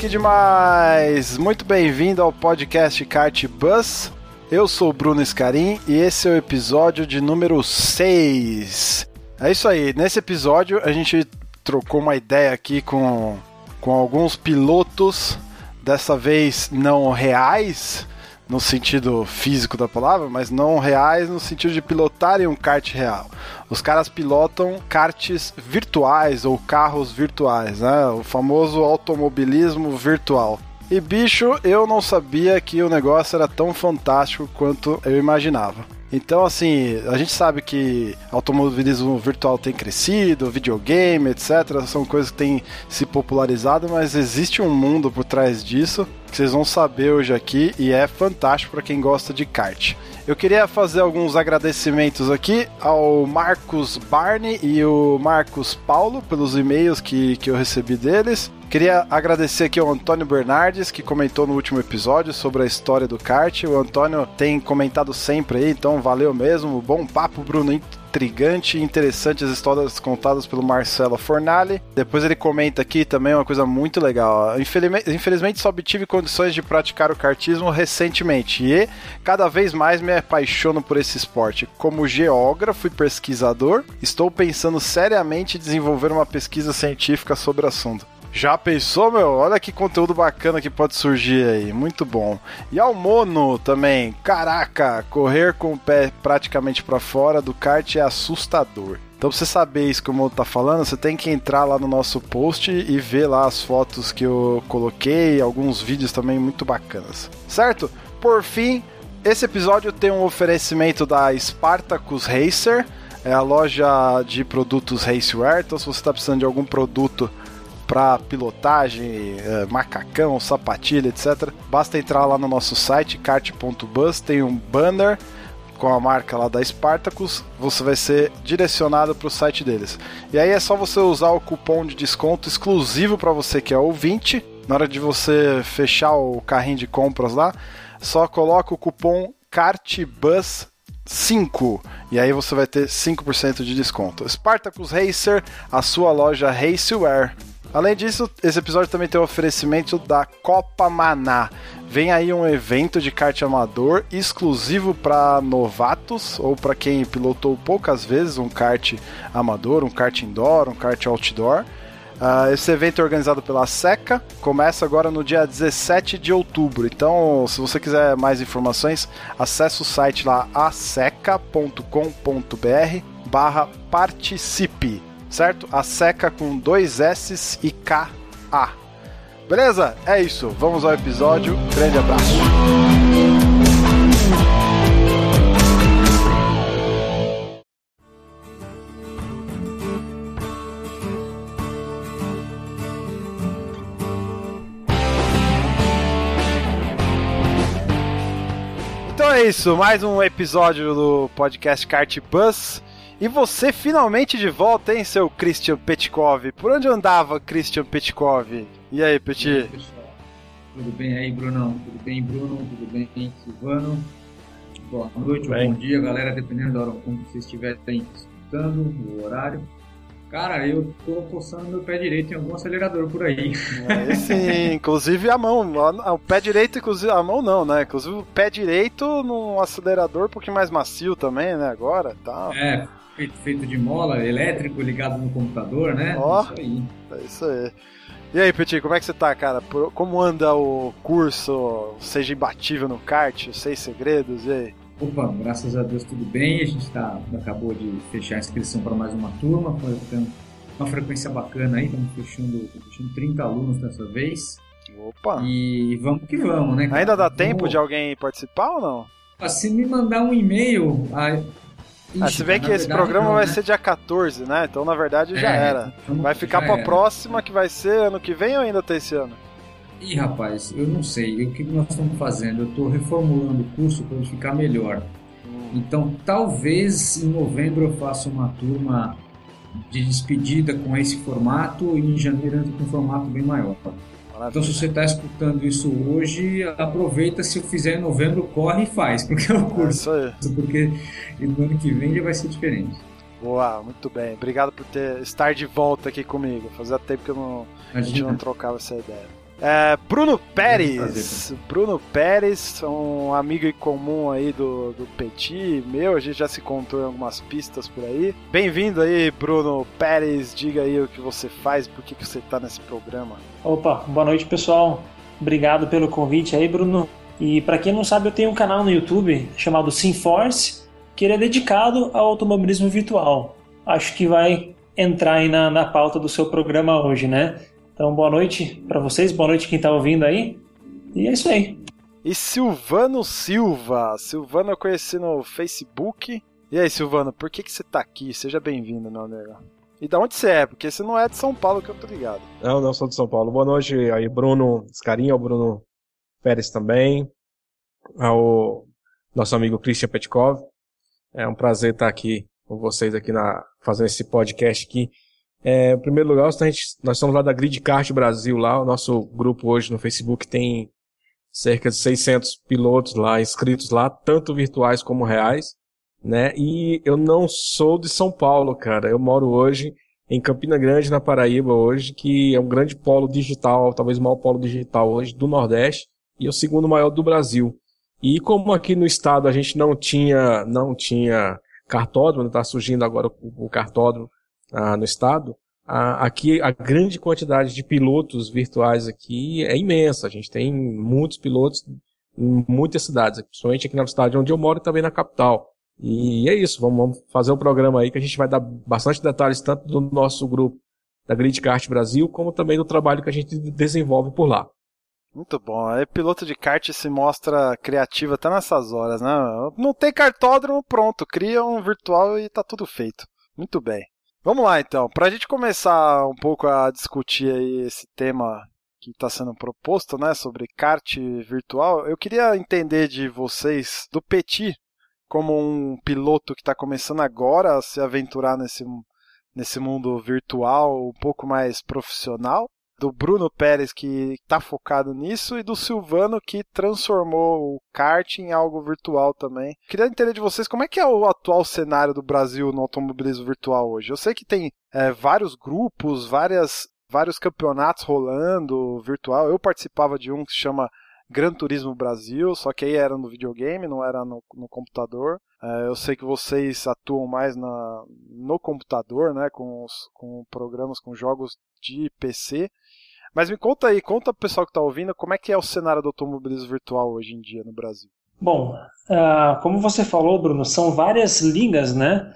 Que demais! Muito bem-vindo ao podcast Kart Bus. Eu sou o Bruno Scarim e esse é o episódio de número 6. É isso aí, nesse episódio a gente trocou uma ideia aqui com, com alguns pilotos, dessa vez não reais, no sentido físico da palavra, mas não reais no sentido de pilotarem um kart real. Os caras pilotam karts virtuais ou carros virtuais, né? O famoso automobilismo virtual. E bicho, eu não sabia que o negócio era tão fantástico quanto eu imaginava. Então, assim, a gente sabe que automobilismo virtual tem crescido, videogame, etc. São coisas que têm se popularizado, mas existe um mundo por trás disso que vocês vão saber hoje aqui e é fantástico para quem gosta de kart. Eu queria fazer alguns agradecimentos aqui ao Marcos Barney e o Marcos Paulo pelos e-mails que, que eu recebi deles. Queria agradecer aqui ao Antônio Bernardes, que comentou no último episódio sobre a história do kart. O Antônio tem comentado sempre aí, então valeu mesmo. Bom papo, Bruno intrigante e interessante as histórias contadas pelo Marcelo Fornali. Depois ele comenta aqui também uma coisa muito legal. Infelizmente, infelizmente só obtive condições de praticar o kartismo recentemente e cada vez mais me apaixono por esse esporte. Como geógrafo e pesquisador, estou pensando seriamente em desenvolver uma pesquisa científica sobre o assunto. Já pensou, meu? Olha que conteúdo bacana que pode surgir aí. Muito bom. E ao Mono também. Caraca, correr com o pé praticamente para fora do kart é assustador. Então, pra você saber isso que o Mono tá falando, você tem que entrar lá no nosso post e ver lá as fotos que eu coloquei, alguns vídeos também muito bacanas. Certo? Por fim, esse episódio tem um oferecimento da Spartacus Racer, é a loja de produtos Raceware. Então, se você está precisando de algum produto para pilotagem, é, macacão, sapatilha, etc. Basta entrar lá no nosso site kart.bus, tem um banner com a marca lá da Spartacus, você vai ser direcionado para o site deles. E aí é só você usar o cupom de desconto exclusivo para você que é ouvinte. Na hora de você fechar o carrinho de compras lá, só coloca o cupom KARTBUS 5 e aí você vai ter 5% de desconto. Spartacus Racer, a sua loja Raceware. Além disso, esse episódio também tem o oferecimento da Copa Maná. Vem aí um evento de kart amador exclusivo para novatos ou para quem pilotou poucas vezes um kart amador, um kart indoor, um kart outdoor. Uh, esse evento é organizado pela SECA, começa agora no dia 17 de outubro. Então, se você quiser mais informações, acesse o site lá aseca.com.br barra participe certo? A seca com dois S e K A. Beleza? É isso. Vamos ao episódio. Grande abraço. Então é isso, mais um episódio do podcast Kart Bus. E você finalmente de volta, hein, seu Christian Petkov? Por onde andava Christian Petkov? E aí, Peti? E aí, pessoal? Tudo bem aí, Brunão? Tudo bem, Bruno? Tudo bem, Silvano? Boa noite ou bom dia, galera, dependendo da hora como vocês estiverem escutando, o horário. Cara, eu tô coçando meu pé direito em algum acelerador por aí. É, sim, inclusive a mão. O pé direito, inclusive a mão não, né? Inclusive o pé direito num acelerador um pouquinho mais macio também, né? Agora tal. É, feito, feito de mola, elétrico, ligado no computador, né? Ó, isso aí. É isso aí. E aí, Petit, como é que você tá, cara? Como anda o curso Seja Imbatível no kart, Seis Segredos, e aí? Opa, graças a Deus tudo bem. A gente tá, acabou de fechar a inscrição para mais uma turma. Foi uma frequência bacana aí, estamos fechando, fechando 30 alunos dessa vez. Opa! E vamos que vamos, né? Ainda dá tempo de alguém participar ou não? Se me mandar um e-mail, Ixi, ah, se vê que esse verdade, programa não, vai né? ser dia 14, né? Então na verdade já é, era. Então, vai ficar pra era. próxima que vai ser ano que vem ou ainda tem esse ano? Ih, rapaz, eu não sei. O que nós estamos fazendo? Eu estou reformulando o curso para ele ficar melhor. Então, talvez em novembro eu faça uma turma de despedida com esse formato e em janeiro entre com um formato bem maior. Maravilha. Então, se você está escutando isso hoje, aproveita. Se eu fizer em novembro, corre e faz, porque é o curso. É porque no ano que vem já vai ser diferente. Boa, muito bem. Obrigado por ter, estar de volta aqui comigo. Fazia tempo que eu não, a gente não trocava essa ideia. É, Bruno Pérez. Bruno Pérez, um amigo em comum aí do, do Petit, meu, a gente já se encontrou em algumas pistas por aí. Bem-vindo aí, Bruno Pérez. Diga aí o que você faz, por que, que você está nesse programa. Opa, boa noite, pessoal. Obrigado pelo convite aí, Bruno. E para quem não sabe, eu tenho um canal no YouTube chamado SimForce, que ele é dedicado ao automobilismo virtual. Acho que vai entrar aí na, na pauta do seu programa hoje, né? Então, boa noite para vocês, boa noite quem está ouvindo aí. E é isso aí. E Silvano Silva. Silvano eu conheci no Facebook. E aí, Silvano, por que, que você está aqui? Seja bem-vindo, meu amigo. E da onde você é? Porque você não é de São Paulo, que eu tô ligado. Não, não sou de São Paulo. Boa noite aí, Bruno Scarinha, o Bruno Pérez também, ao nosso amigo Christian Petkov. É um prazer estar aqui com vocês aqui na fazendo esse podcast aqui é, em primeiro lugar, a gente, nós somos lá da Gridcart Brasil, lá, o nosso grupo hoje no Facebook tem cerca de 600 pilotos lá, inscritos lá, tanto virtuais como reais, né? E eu não sou de São Paulo, cara, eu moro hoje em Campina Grande, na Paraíba, hoje, que é um grande polo digital, talvez o maior polo digital hoje do Nordeste, e o segundo maior do Brasil. E como aqui no estado a gente não tinha, não tinha cartódromo, está surgindo agora o, o cartódromo, ah, no estado, ah, aqui a grande quantidade de pilotos virtuais aqui é imensa. A gente tem muitos pilotos em muitas cidades, principalmente aqui na cidade onde eu moro e também na capital. E é isso, vamos, vamos fazer um programa aí que a gente vai dar bastante detalhes tanto do nosso grupo da Gridcart Brasil, como também do trabalho que a gente desenvolve por lá. Muito bom. Aí piloto de kart se mostra criativo até nessas horas, né? Não tem cartódromo, pronto. Cria um virtual e tá tudo feito. Muito bem. Vamos lá então, para a gente começar um pouco a discutir aí esse tema que está sendo proposto, né, sobre kart virtual, eu queria entender de vocês, do Petit, como um piloto que está começando agora a se aventurar nesse, nesse mundo virtual um pouco mais profissional, do Bruno Pérez, que está focado nisso, e do Silvano, que transformou o kart em algo virtual também. Queria entender de vocês como é que é o atual cenário do Brasil no automobilismo virtual hoje. Eu sei que tem é, vários grupos, várias, vários campeonatos rolando virtual. Eu participava de um que se chama Gran Turismo Brasil, só que aí era no videogame, não era no, no computador. É, eu sei que vocês atuam mais na, no computador, né, com, os, com programas, com jogos de PC. Mas me conta aí, conta pro pessoal que está ouvindo, como é que é o cenário do automobilismo virtual hoje em dia no Brasil? Bom, uh, como você falou, Bruno, são várias ligas, né?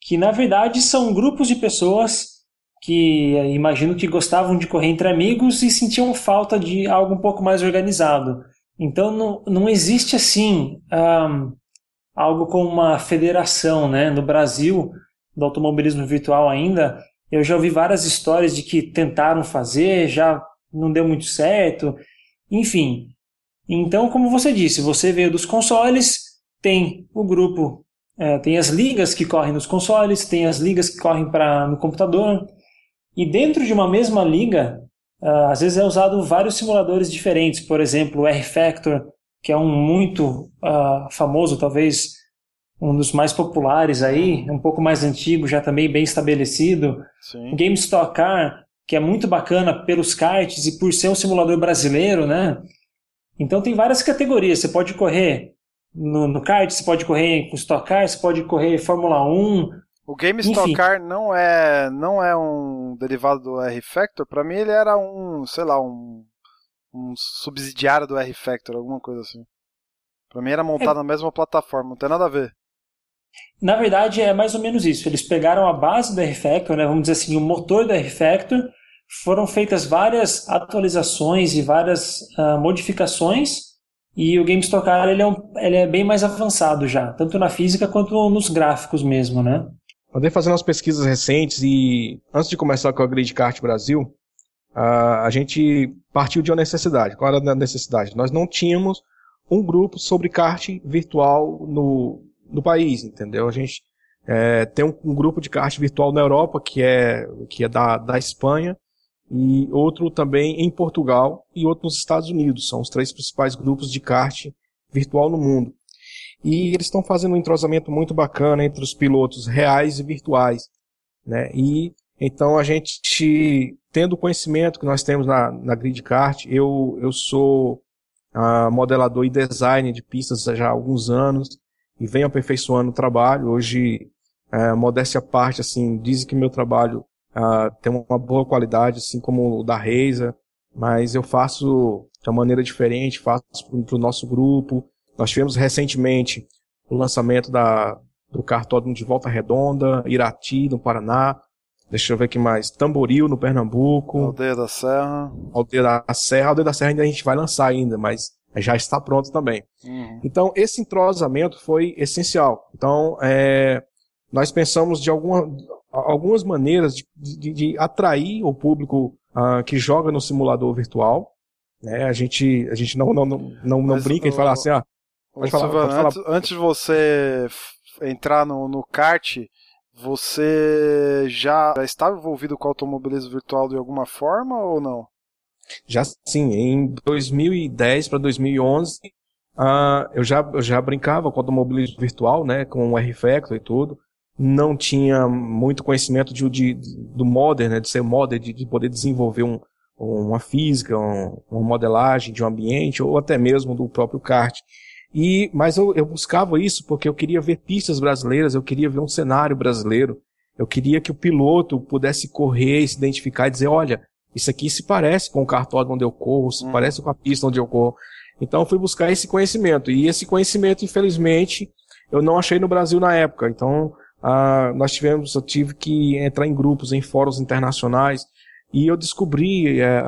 Que na verdade são grupos de pessoas que uh, imagino que gostavam de correr entre amigos e sentiam falta de algo um pouco mais organizado. Então não, não existe assim um, algo como uma federação, né? No Brasil, do automobilismo virtual ainda, eu já ouvi várias histórias de que tentaram fazer, já não deu muito certo, enfim. Então, como você disse, você veio dos consoles, tem o grupo, é, tem as ligas que correm nos consoles, tem as ligas que correm pra, no computador, e dentro de uma mesma liga, uh, às vezes é usado vários simuladores diferentes, por exemplo, o R-Factor, que é um muito uh, famoso, talvez um dos mais populares aí, um pouco mais antigo, já também bem estabelecido. Sim. Game Stock Car, que é muito bacana pelos karts e por ser um simulador brasileiro, né? Então tem várias categorias. Você pode correr no, no kart, você pode correr com Stock Car, você pode correr Fórmula 1. O Game Stock Car não é, não é um derivado do R-Factor. Para mim ele era um, sei lá, um, um subsidiário do R-Factor, alguma coisa assim. Para mim era montado é... na mesma plataforma, não tem nada a ver. Na verdade, é mais ou menos isso. Eles pegaram a base do R-Factor, né, vamos dizer assim, o motor do R-Factor, foram feitas várias atualizações e várias uh, modificações E o GameStockar ele é, um, ele é bem mais avançado já, tanto na física quanto nos gráficos mesmo, né? Andei fazendo umas pesquisas recentes e antes de começar com a Gridcart Brasil, a, a gente partiu de uma necessidade. Qual era a necessidade? Nós não tínhamos um grupo sobre kart virtual no, no país, entendeu? A gente é, tem um, um, grupo de kart virtual na Europa que é, que é da, da Espanha e outro também em Portugal e outro nos Estados Unidos. São os três principais grupos de kart virtual no mundo. E eles estão fazendo um entrosamento muito bacana entre os pilotos reais e virtuais. Né? E então a gente, tendo o conhecimento que nós temos na, na Grid Kart, eu, eu sou uh, modelador e designer de pistas já há alguns anos e venho aperfeiçoando o trabalho. Hoje, uh, modéstia à parte, assim, dizem que meu trabalho uh, tem uma boa qualidade, assim como o da Reisa, mas eu faço de uma maneira diferente, faço para o nosso grupo. Nós tivemos recentemente o lançamento da, do cartódromo de Volta Redonda, Irati, no Paraná. Deixa eu ver aqui mais. Tamboril, no Pernambuco. Aldeia da Serra. Aldeia da Serra. Aldeia da Serra ainda a gente vai lançar ainda, mas já está pronto também. Uhum. Então, esse entrosamento foi essencial. Então, é, nós pensamos de alguma, algumas maneiras de, de, de atrair o público uh, que joga no simulador virtual. Né? A gente, a gente não, não, não, não, não brinca e fala assim, ah, pode falar, pode falar. Antes, antes, de você entrar no, no kart, você já, já estava envolvido com automobilismo virtual de alguma forma ou não? Já sim, em 2010 para 2011, uh, eu, já, eu já brincava com automobilismo virtual, né, com o R-Factor e tudo não tinha muito conhecimento de, de, do modder, né, de ser modder, de, de poder desenvolver um, uma física, um, uma modelagem de um ambiente, ou até mesmo do próprio kart. E, mas eu, eu buscava isso porque eu queria ver pistas brasileiras, eu queria ver um cenário brasileiro, eu queria que o piloto pudesse correr, se identificar e dizer, olha, isso aqui se parece com o cartódromo onde eu corro, se hum. parece com a pista onde eu corro. Então eu fui buscar esse conhecimento. E esse conhecimento, infelizmente, eu não achei no Brasil na época. Então ah, nós tivemos, eu tive que entrar em grupos, em fóruns internacionais, e eu descobri é,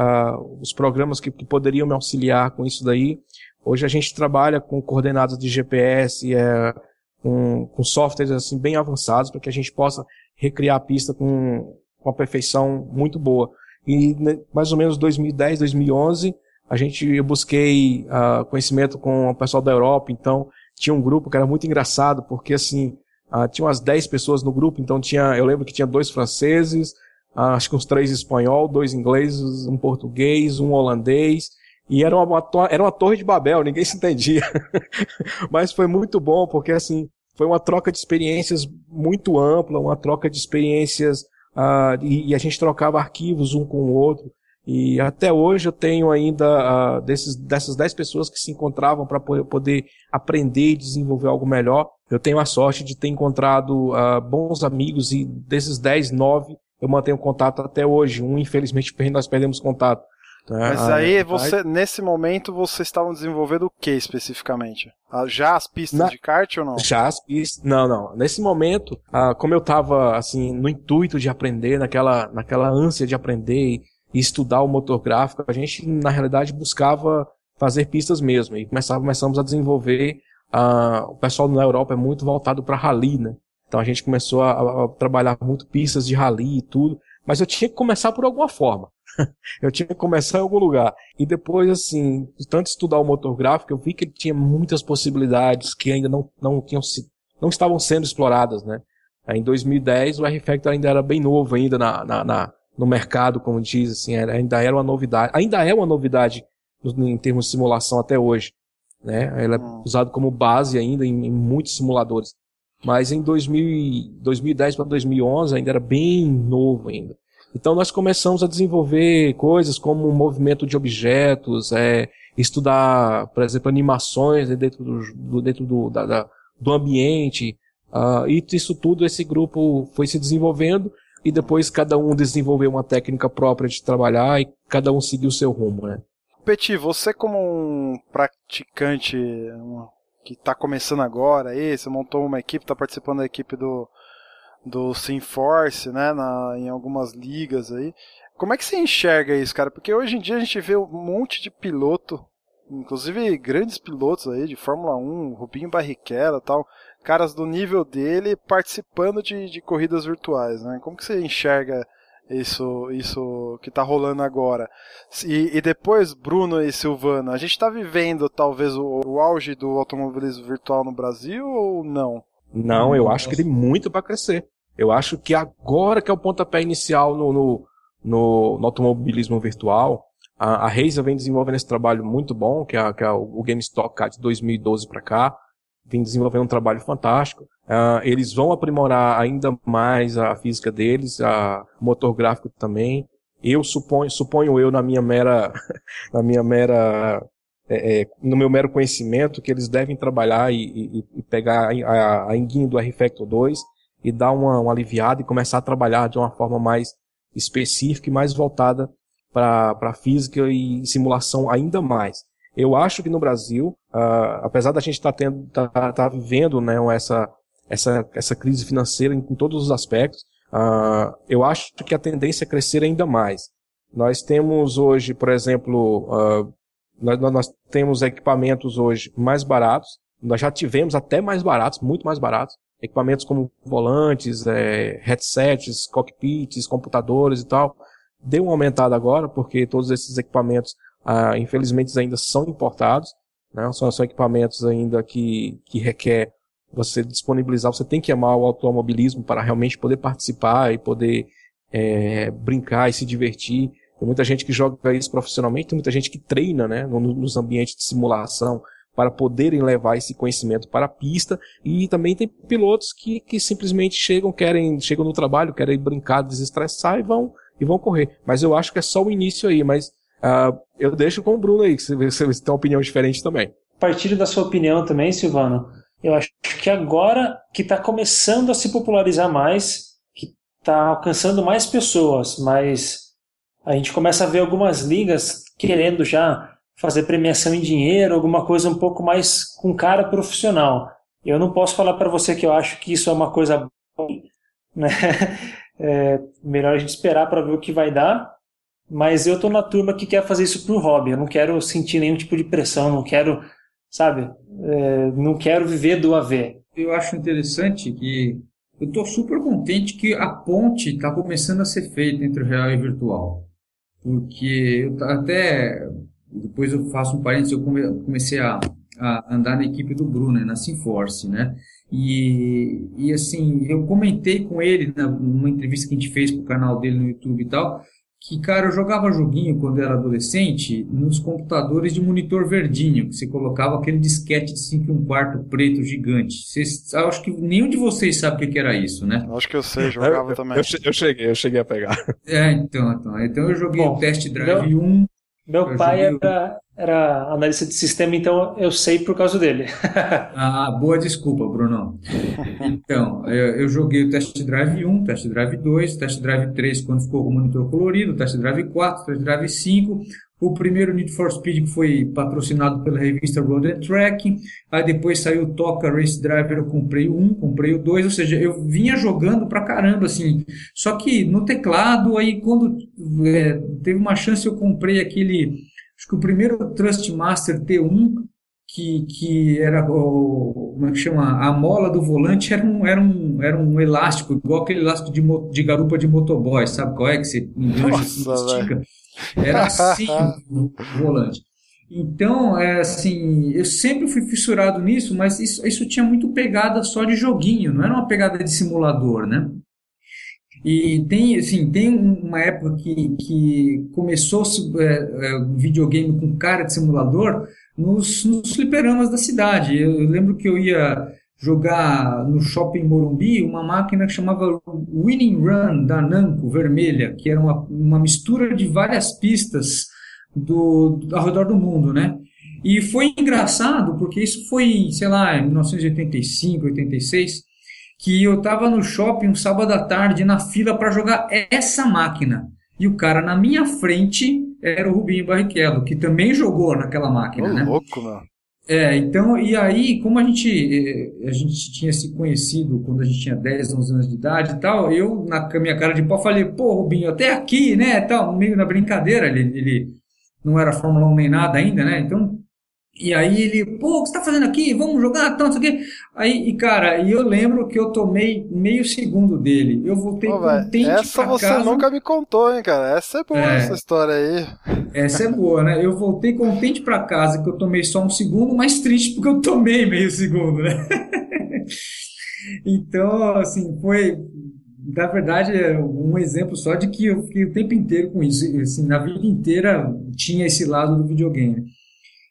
os programas que, que, poderiam me auxiliar com isso daí. Hoje a gente trabalha com coordenadas de GPS, é, com, com softwares assim bem avançados para que a gente possa recriar a pista com, com uma perfeição muito boa. E né, mais ou menos 2010, 2011, a gente eu busquei uh, conhecimento com o pessoal da Europa, então tinha um grupo que era muito engraçado, porque assim, Uh, tinha umas 10 pessoas no grupo, então tinha, eu lembro que tinha dois franceses, uh, acho que uns três espanhol, dois ingleses, um português, um holandês, e era uma, era uma torre de Babel, ninguém se entendia. Mas foi muito bom, porque assim, foi uma troca de experiências muito ampla, uma troca de experiências, uh, e, e, a gente trocava arquivos um com o outro. E até hoje eu tenho ainda uh, desses, dessas 10 pessoas que se encontravam para poder aprender e desenvolver algo melhor. Eu tenho a sorte de ter encontrado uh, bons amigos e desses 10, 9 eu mantenho contato até hoje. Um, infelizmente, nós perdemos contato. Tá? Mas ah, aí, é, você, nesse momento, vocês estavam desenvolvendo o que especificamente? Já as pistas Na... de kart ou não? Já as pistas. Não, não. Nesse momento, ah, como eu estava assim, no intuito de aprender, naquela, naquela ânsia de aprender e estudar o motor gráfico, a gente, na realidade, buscava fazer pistas mesmo. E começava, começamos a desenvolver. O pessoal na Europa é muito voltado para rally, né? Então a gente começou a, a, trabalhar muito pistas de rally e tudo. Mas eu tinha que começar por alguma forma. Eu tinha que começar em algum lugar. E depois, assim, de tanto estudar o motor gráfico, eu vi que ele tinha muitas possibilidades que ainda não, não, tinham, não estavam sendo exploradas, né? Em 2010, o R-Factor ainda era bem novo ainda na, na, na no mercado, como diz, assim, ainda era uma novidade, ainda é uma novidade em termos de simulação até hoje, né? Ela é hum. usada como base ainda em, em, muitos simuladores. Mas em 2000, 2010 para 2011 ainda era bem novo ainda. Então nós começamos a desenvolver coisas como movimento de objetos, é, estudar, por exemplo, animações dentro do, dentro do, da, da, do ambiente. Uh, e isso tudo, esse grupo foi se desenvolvendo e depois cada um desenvolveu uma técnica própria de trabalhar e cada um seguiu seu rumo, né? Peti, você como um praticante que está começando agora aí, você montou uma equipe, está participando da equipe do, do Simforce, né, na, em algumas ligas aí. Como é que você enxerga isso, cara? Porque hoje em dia a gente vê um monte de piloto inclusive grandes pilotos aí de Fórmula 1, Rubinho Barrichello tal, caras do nível dele participando de, de corridas virtuais, né? Como que você enxerga isso, isso que está rolando agora. E, e, depois, Bruno e Silvano, a gente está vivendo talvez o, o, auge do automobilismo virtual no Brasil ou não? Não, eu acho que tem muito para crescer. Eu acho que agora que é o pontapé inicial no, no, no, no automobilismo virtual, a, a Razer vem desenvolvendo esse trabalho muito bom, que é, que é o GameStop de 2012 para cá, vem desenvolvendo um trabalho fantástico. Uh, eles vão aprimorar ainda mais a física deles, a motor gráfico também. Eu suponho, suponho eu na minha mera, na minha mera, é, é, no meu mero conhecimento que eles devem trabalhar e, e, e pegar a, a engine do R-Factor 2 e dar uma, uma aliviada e começar a trabalhar de uma forma mais específica e mais voltada para física e simulação ainda mais. Eu acho que no Brasil, uh, apesar da gente estar tá tendo, tá, tá vivendo, né, essa, essa, essa crise financeira em, em todos os aspectos, uh, eu acho que a tendência é crescer ainda mais. Nós temos hoje, por exemplo, uh, nós, nós temos equipamentos hoje mais baratos, nós já tivemos até mais baratos, muito mais baratos, equipamentos como volantes, é, headsets, cockpits, computadores e tal. Deu uma aumentada agora, porque todos esses equipamentos ah, infelizmente ainda são importados, né? são, são equipamentos ainda que, que requer você disponibilizar, você tem que amar o automobilismo para realmente poder participar e poder é, brincar e se divertir. Tem muita gente que joga isso profissionalmente, tem muita gente que treina né, nos ambientes de simulação para poderem levar esse conhecimento para a pista e também tem pilotos que, que simplesmente chegam, querem, chegam no trabalho, querem brincar, desestressar e vão, e vão correr. Mas eu acho que é só o início aí, mas Uh, eu deixo com o Bruno aí, que você, tem uma opinião diferente também. Partilho da sua opinião também, Silvano. Eu acho que agora que está começando a se popularizar mais, que está alcançando mais pessoas, mas a gente começa a ver algumas ligas querendo já fazer premiação em dinheiro, alguma coisa um pouco mais com cara profissional. Eu não posso falar para você que eu acho que isso é uma coisa boa, né? É melhor a gente esperar para ver o que vai dar, mas eu tô na turma que quer fazer isso pro hobby. Eu não quero sentir nenhum tipo de pressão, não quero, sabe? É, não quero viver do AV. Eu acho interessante que eu tô super contente que a ponte está começando a ser feita entre o real e o virtual. Porque eu até, depois eu faço um parênteses, eu comecei a, a andar na equipe do Bruno, né, na Simforce, né? E, e assim, eu comentei com ele numa entrevista que a gente fez pro canal dele no YouTube e tal, que, cara, eu jogava joguinho quando era adolescente nos computadores de monitor verdinho, que você colocava aquele disquete de 5 e um quarto preto gigante. Vocês, acho que nenhum de vocês sabe o que era isso, né? Acho que eu sei, jogava eu, também. Eu, eu, cheguei, eu cheguei a pegar. É, então, então. Então eu joguei Bom, o Test Drive meu, 1. Meu pai era, era analista de sistema, então eu sei por causa dele. ah, boa desculpa, Bruno. Então, eu, eu, joguei o Test Drive 1, Test Drive 2, Test Drive 3 quando ficou com o monitor colorido, Test Drive 4, Test Drive 5, o primeiro Need for Speed que foi patrocinado pela revista Road and Track, aí depois saiu o Toca Race Driver, eu comprei 1, comprei o 2, ou seja, eu vinha jogando pra caramba, assim, só que no teclado, aí quando é, teve uma chance eu comprei aquele Acho que o primeiro Trustmaster T1, que, que era o, como é que chama? A mola do volante era um, era um, era um elástico, igual aquele elástico de, de garupa de motoboy, sabe qual é? Que você engancha assim, estica. Era assim o volante. Então, é assim, eu sempre fui fissurado nisso, mas isso, isso tinha muito pegada só de joguinho, não era uma pegada de simulador, né? E tem, assim, tem uma época que, que começou é, é, videogame com cara de simulador nos, nos fliperamas da cidade. Eu, eu, lembro que eu ia jogar no Shopping Morumbi uma máquina que chamava Winning Run da Namco, vermelha, que era uma, uma mistura de várias pistas do, do, ao redor do mundo, né? E foi engraçado porque isso foi, sei lá, em 1985, 86, que eu estava no shopping um sábado à tarde na fila para jogar essa máquina. E o cara na minha frente era o Rubinho Barrichello, que também jogou naquela máquina, oh, né? louco, meu. É, então, e aí, como a gente, eh, a gente tinha se conhecido quando a gente tinha 10, 11 anos de idade e tal, eu, na minha cara de pau, falei, pô, Rubinho, até aqui, né, tal, meio na brincadeira, ele, ele não era Fórmula 1 nem nada ainda, né, então E aí ele, pô, o que você tá fazendo aqui? Vamos jogar, tanto aqui. Aí, e cara, e eu lembro que eu tomei meio segundo dele. Eu voltei Pô, contente Essa você casa. nunca me contou, hein, cara? Essa é boa, é, essa história aí. Essa é boa, né? Eu voltei contente para casa que eu tomei só um segundo, mas triste porque eu tomei meio segundo, né? então, assim, foi na verdade, é um exemplo só de que eu fiquei o tempo inteiro com isso. Assim, na vida inteira tinha esse lado do videogame.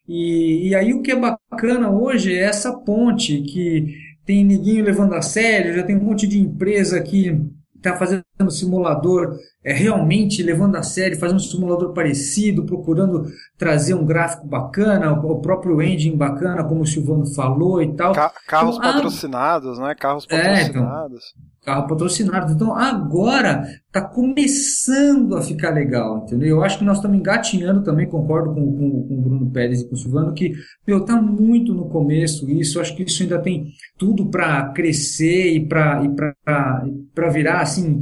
E, e aí o que é bacana hoje é essa ponte que tem ninguém levando a sério, já tem um monte de empresa que está fazendo simulador é, realmente levando a sério, fazendo um simulador parecido, procurando trazer um gráfico bacana, o próprio engine bacana, como o Silvano falou e tal. Ca carros então, patrocinados, a... né? Carros patrocinados. É, então, carro patrocinado. Então agora está começando a ficar legal, entendeu? Eu acho que nós estamos engatinhando também, concordo com, com, com, o Bruno Pérez e com o Silvano, que meu, tá muito no começo isso, acho que isso ainda tem tudo para crescer e para e para virar assim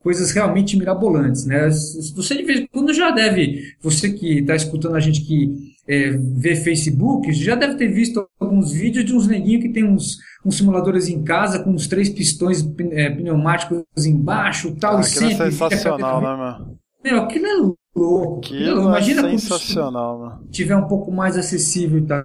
coisas realmente mirabolantes, né? Você de vez em quando já deve, você que está escutando a gente que é, vê Facebook, já deve ter visto alguns vídeos de uns neguinhos que tem uns, uns simuladores em casa com uns três pistões é, pneumáticos embaixo tal, ah, e sempre... é sensacional, né, mano? Meu, aquilo é louco. Aquilo Imagina é sensacional, quando tiver um pouco mais acessível e tal.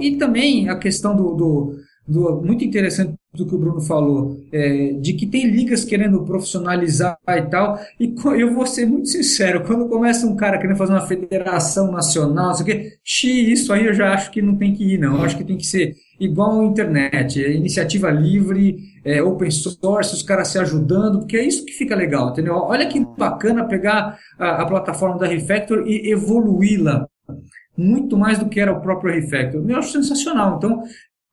E também a questão do, do do, muito interessante do que o Bruno falou, é, de que tem ligas querendo profissionalizar e tal, e eu vou ser muito sincero, quando começa um cara querendo fazer uma federação nacional, sei o quê, isso aí eu já acho que não tem que ir, não. Eu acho que tem que ser igual a internet, é iniciativa livre, é, open source, os caras se ajudando, porque é isso que fica legal, entendeu? Olha que bacana pegar a, a plataforma da Refactor e evoluí-la muito mais do que era o próprio Refactor. Eu acho sensacional. Então,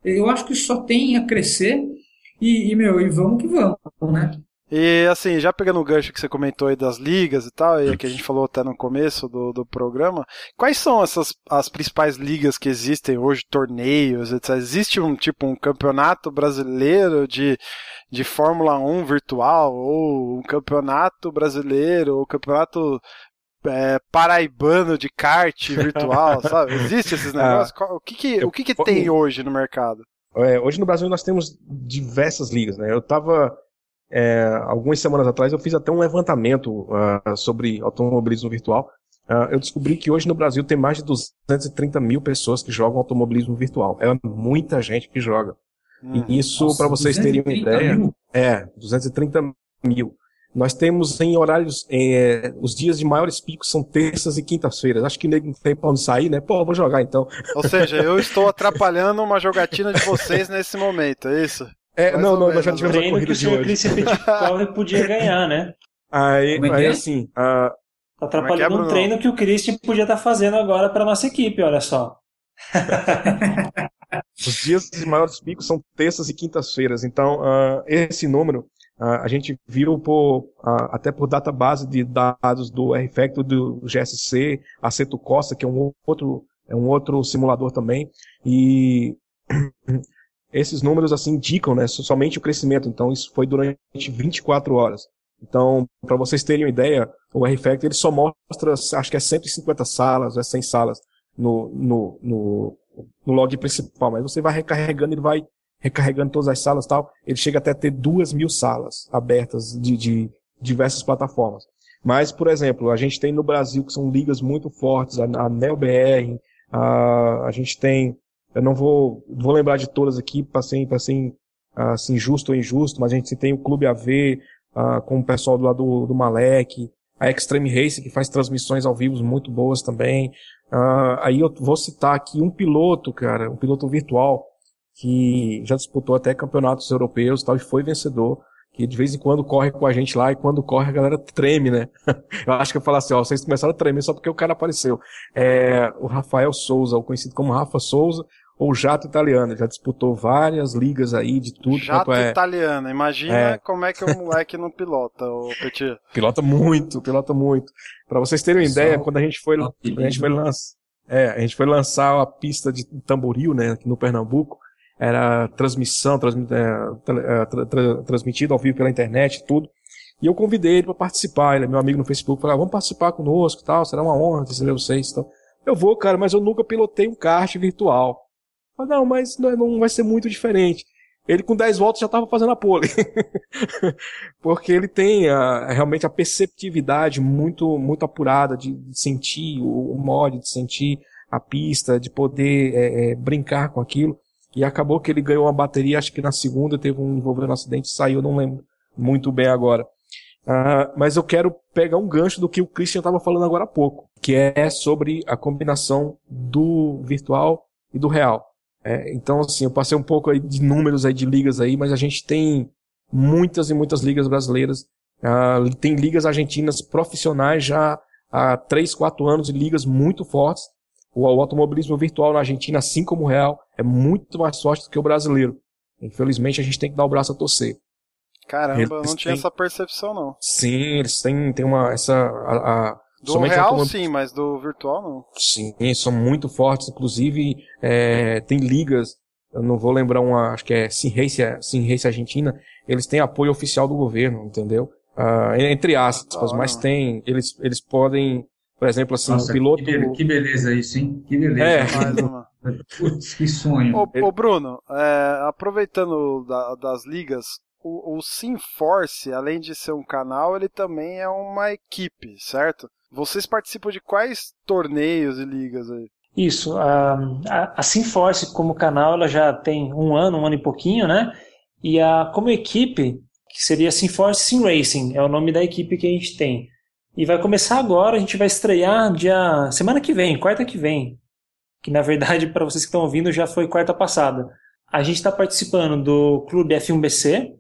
eu acho que só tem a crescer e, e, meu, e vamos que vamos, né? E assim, já pegando o gancho que você comentou aí das ligas e tal, e que a gente falou até no começo do, do programa, quais são essas as principais ligas que existem hoje, torneios, etc? Existe um tipo um campeonato brasileiro de, de Fórmula 1 virtual, ou um campeonato brasileiro, ou campeonato é, paraibano de kart virtual, sabe? Existe esses ah. negócios? o que, que, o que, que tem hoje no mercado? É, hoje no Brasil nós temos diversas ligas, né? Eu estava é, algumas semanas atrás eu fiz até um levantamento uh, sobre automobilismo virtual. Uh, eu descobri que hoje no Brasil tem mais de 230 mil pessoas que jogam automobilismo virtual. É muita gente que joga. Hum, e isso, para vocês terem uma ideia, mil? é 230 mil. Nós temos em horários, é, os dias de maiores picos são terças e quintas-feiras. Acho que nem tem pra onde sair, né? Pô, vou jogar então. Ou seja, eu estou atrapalhando uma jogatina de vocês nesse momento, é isso? É, não, não, nós já tivemos a corrida que o senhor Christian podia ganhar, né? Aí, é aí é? assim... Uh... Tá atrapalhando é um treino que o Christian podia estar tá fazendo agora para nossa equipe, olha só. Os dias de maiores picos são terças e quintas-feiras, então uh, esse número a gente viu por, até por database de dados do RFactor, do GSC, Aceto Costa, que é um outro, é um outro simulador também, e esses números assim indicam né, somente o crescimento, então isso foi durante 24 horas. Então, para vocês terem uma ideia, o RFactor ele só mostra, acho que é 150 salas, é 100 salas no, no, no, no log principal, mas você vai recarregando, ele vai recarregando todas as salas tal, ele chega até a ter duas mil salas abertas de, de diversas plataformas. Mas, por exemplo, a gente tem no Brasil que são ligas muito fortes, a, a NeoBR, a, a gente tem, eu não vou, vou lembrar de todas aqui para ser assim, justo ou injusto, mas a gente tem o Clube AV, uh, com o pessoal do lado do, do Malek, a Extreme Race, que faz transmissões ao vivo muito boas também. Uh, aí eu vou citar aqui um piloto, cara, um piloto virtual, que já disputou até campeonatos europeus e tal, e foi vencedor, que de vez em quando corre com a gente lá, e quando corre a galera treme, né? eu acho que eu falo assim, ó, vocês começaram a tremer só porque o cara apareceu. É, o Rafael Souza, o conhecido como Rafa Souza, ou Jato Italiano, já disputou várias ligas aí de tudo. Jato é... Italiano, imagina é. como é que o moleque não pilota, o Petit. Pilota muito, pilota muito. Para vocês terem uma ideia, quando a gente foi, a gente foi lançar, é, a gente foi lançar a pista de tamboril, né, aqui no Pernambuco, era transmissão, transmi, é, é, tra, tra, transmitido ao vivo pela internet, tudo. E eu convidei ele para participar, ele é meu amigo no Facebook, falei, ah, vamos participar conosco tal, será uma honra receber vocês. Eu vou, cara, mas eu nunca pilotei um kart virtual. Eu, não, mas não, não vai ser muito diferente. Ele com 10 voltas já estava fazendo a pole. Porque ele tem a, realmente a perceptividade muito muito apurada de, de sentir o, o mod, de sentir a pista, de poder é, é, brincar com aquilo. E acabou que ele ganhou uma bateria, acho que na segunda teve um envolvendo um acidente, saiu, não lembro muito bem agora. Uh, mas eu quero pegar um gancho do que o Christian estava falando agora há pouco, que é sobre a combinação do virtual e do real. É, então, assim, eu passei um pouco aí de números aí de ligas aí, mas a gente tem muitas e muitas ligas brasileiras. Uh, tem ligas argentinas profissionais já há 3, 4 anos e ligas muito fortes. O, o automobilismo virtual na Argentina, assim como o real, é muito mais forte do que o brasileiro. Infelizmente, a gente tem que dar o braço a torcer. Caramba, eles eu não tinha têm... essa percepção, não. Sim, eles têm, têm uma. Essa, a, a... Do real, sim, mas do virtual, não. Sim, são muito fortes. Inclusive, é, tem ligas, eu não vou lembrar uma, acho que é Sim Race, Sim Race Argentina, eles têm apoio oficial do governo, entendeu? Uh, entre aspas, mas tem, eles, eles podem por exemplo, assim, Nossa, o piloto. Que, que beleza isso, hein? Que beleza. É. Putz, que sonho. Ô, ô Bruno, é, aproveitando da, das ligas, o, o SimForce, além de ser um canal, ele também é uma equipe, certo? Vocês participam de quais torneios e ligas aí? Isso, a, a, a SimForce como canal, ela já tem um ano, um ano e pouquinho, né? E a, como equipe, que seria SimForce Sim Racing, é o nome da equipe que a gente tem. E vai começar agora, a gente vai estrear dia semana que vem, quarta que vem. Que na verdade, para vocês que estão ouvindo, já foi quarta passada. A gente está participando do Clube F1BC,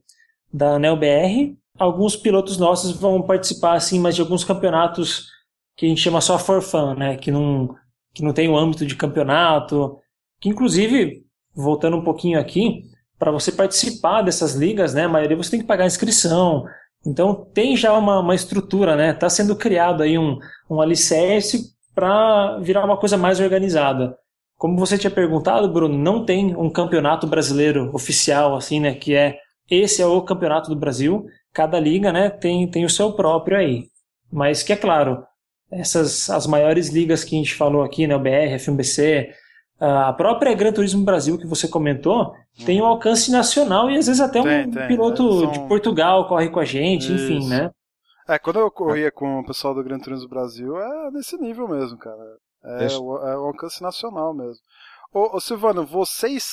da NELBR. Alguns pilotos nossos vão participar, assim, mas de alguns campeonatos que a gente chama só for fun, né? Que não, que não tem o âmbito de campeonato. Que inclusive, voltando um pouquinho aqui, para você participar dessas ligas, né? A maioria você tem que pagar inscrição, então tem já uma, uma estrutura, né? Está sendo criado aí um, um alicerce para virar uma coisa mais organizada. Como você tinha perguntado, Bruno, não tem um campeonato brasileiro oficial, assim, né? Que é esse é o campeonato do Brasil. Cada liga, né, tem, tem o seu próprio aí. Mas que é claro, essas as maiores ligas que a gente falou aqui, né, o BR, FMBC, a própria Gran Turismo Brasil que você comentou tem um alcance nacional e às vezes até tem, um tem. piloto é, são... de Portugal corre com a gente, Isso. enfim, né? É, quando eu corria com o pessoal do Gran Turismo Brasil, é nesse nível mesmo, cara. É, o, é o alcance nacional mesmo. Ô, ô, Silvano, vocês,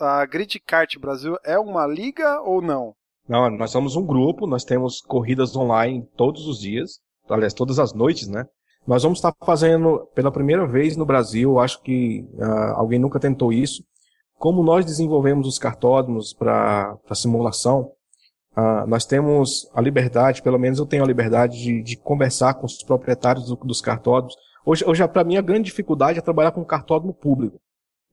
a Grid Kart Brasil é uma liga ou não? Não, nós somos um grupo, nós temos corridas online todos os dias, aliás, todas as noites, né? Nós vamos estar fazendo pela primeira vez no Brasil, acho que uh, alguém nunca tentou isso. Como nós desenvolvemos os cartódromos para simulação, uh, nós temos a liberdade, pelo menos eu tenho a liberdade de, de conversar com os proprietários do, dos cartódromos. Hoje, hoje para mim, a grande dificuldade é trabalhar com cartódromo público,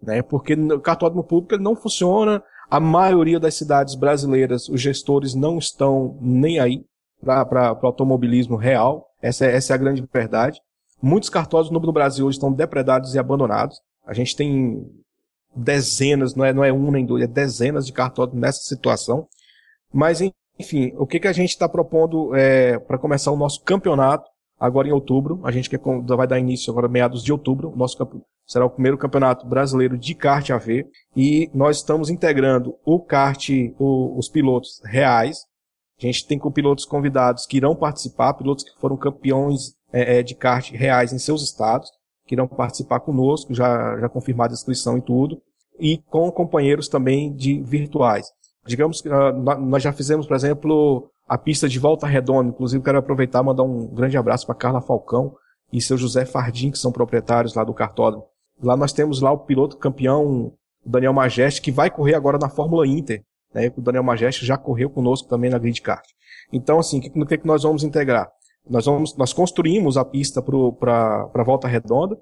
né? porque o cartódromo público ele não funciona. A maioria das cidades brasileiras, os gestores não estão nem aí para o automobilismo real. Essa é, essa é a grande verdade. Muitos cartódromos no Brasil hoje estão depredados e abandonados. A gente tem dezenas, não é, não é um nem dois, é dezenas de cartódromos nessa situação. Mas, enfim, o que, que a gente está propondo é, para começar o nosso campeonato agora em outubro? A gente quer, vai dar início agora meados de outubro. O nosso será o primeiro campeonato brasileiro de kart AV. E nós estamos integrando o kart, o, os pilotos reais, a gente tem com pilotos convidados que irão participar, pilotos que foram campeões é, é, de kart reais em seus estados, que irão participar conosco, já, já confirmada a inscrição e tudo, e com companheiros também de virtuais. Digamos que uh, nós já fizemos, por exemplo, a pista de Volta Redonda, inclusive quero aproveitar e mandar um grande abraço para Carla Falcão e seu José Fardim, que são proprietários lá do cartódromo. Lá nós temos lá o piloto campeão Daniel Majeste, que vai correr agora na Fórmula Inter, né? O Daniel Majeste já correu conosco também na Grid Kart. Então, assim, o que, que, que nós vamos integrar? Nós, vamos, nós construímos a pista para a volta redonda.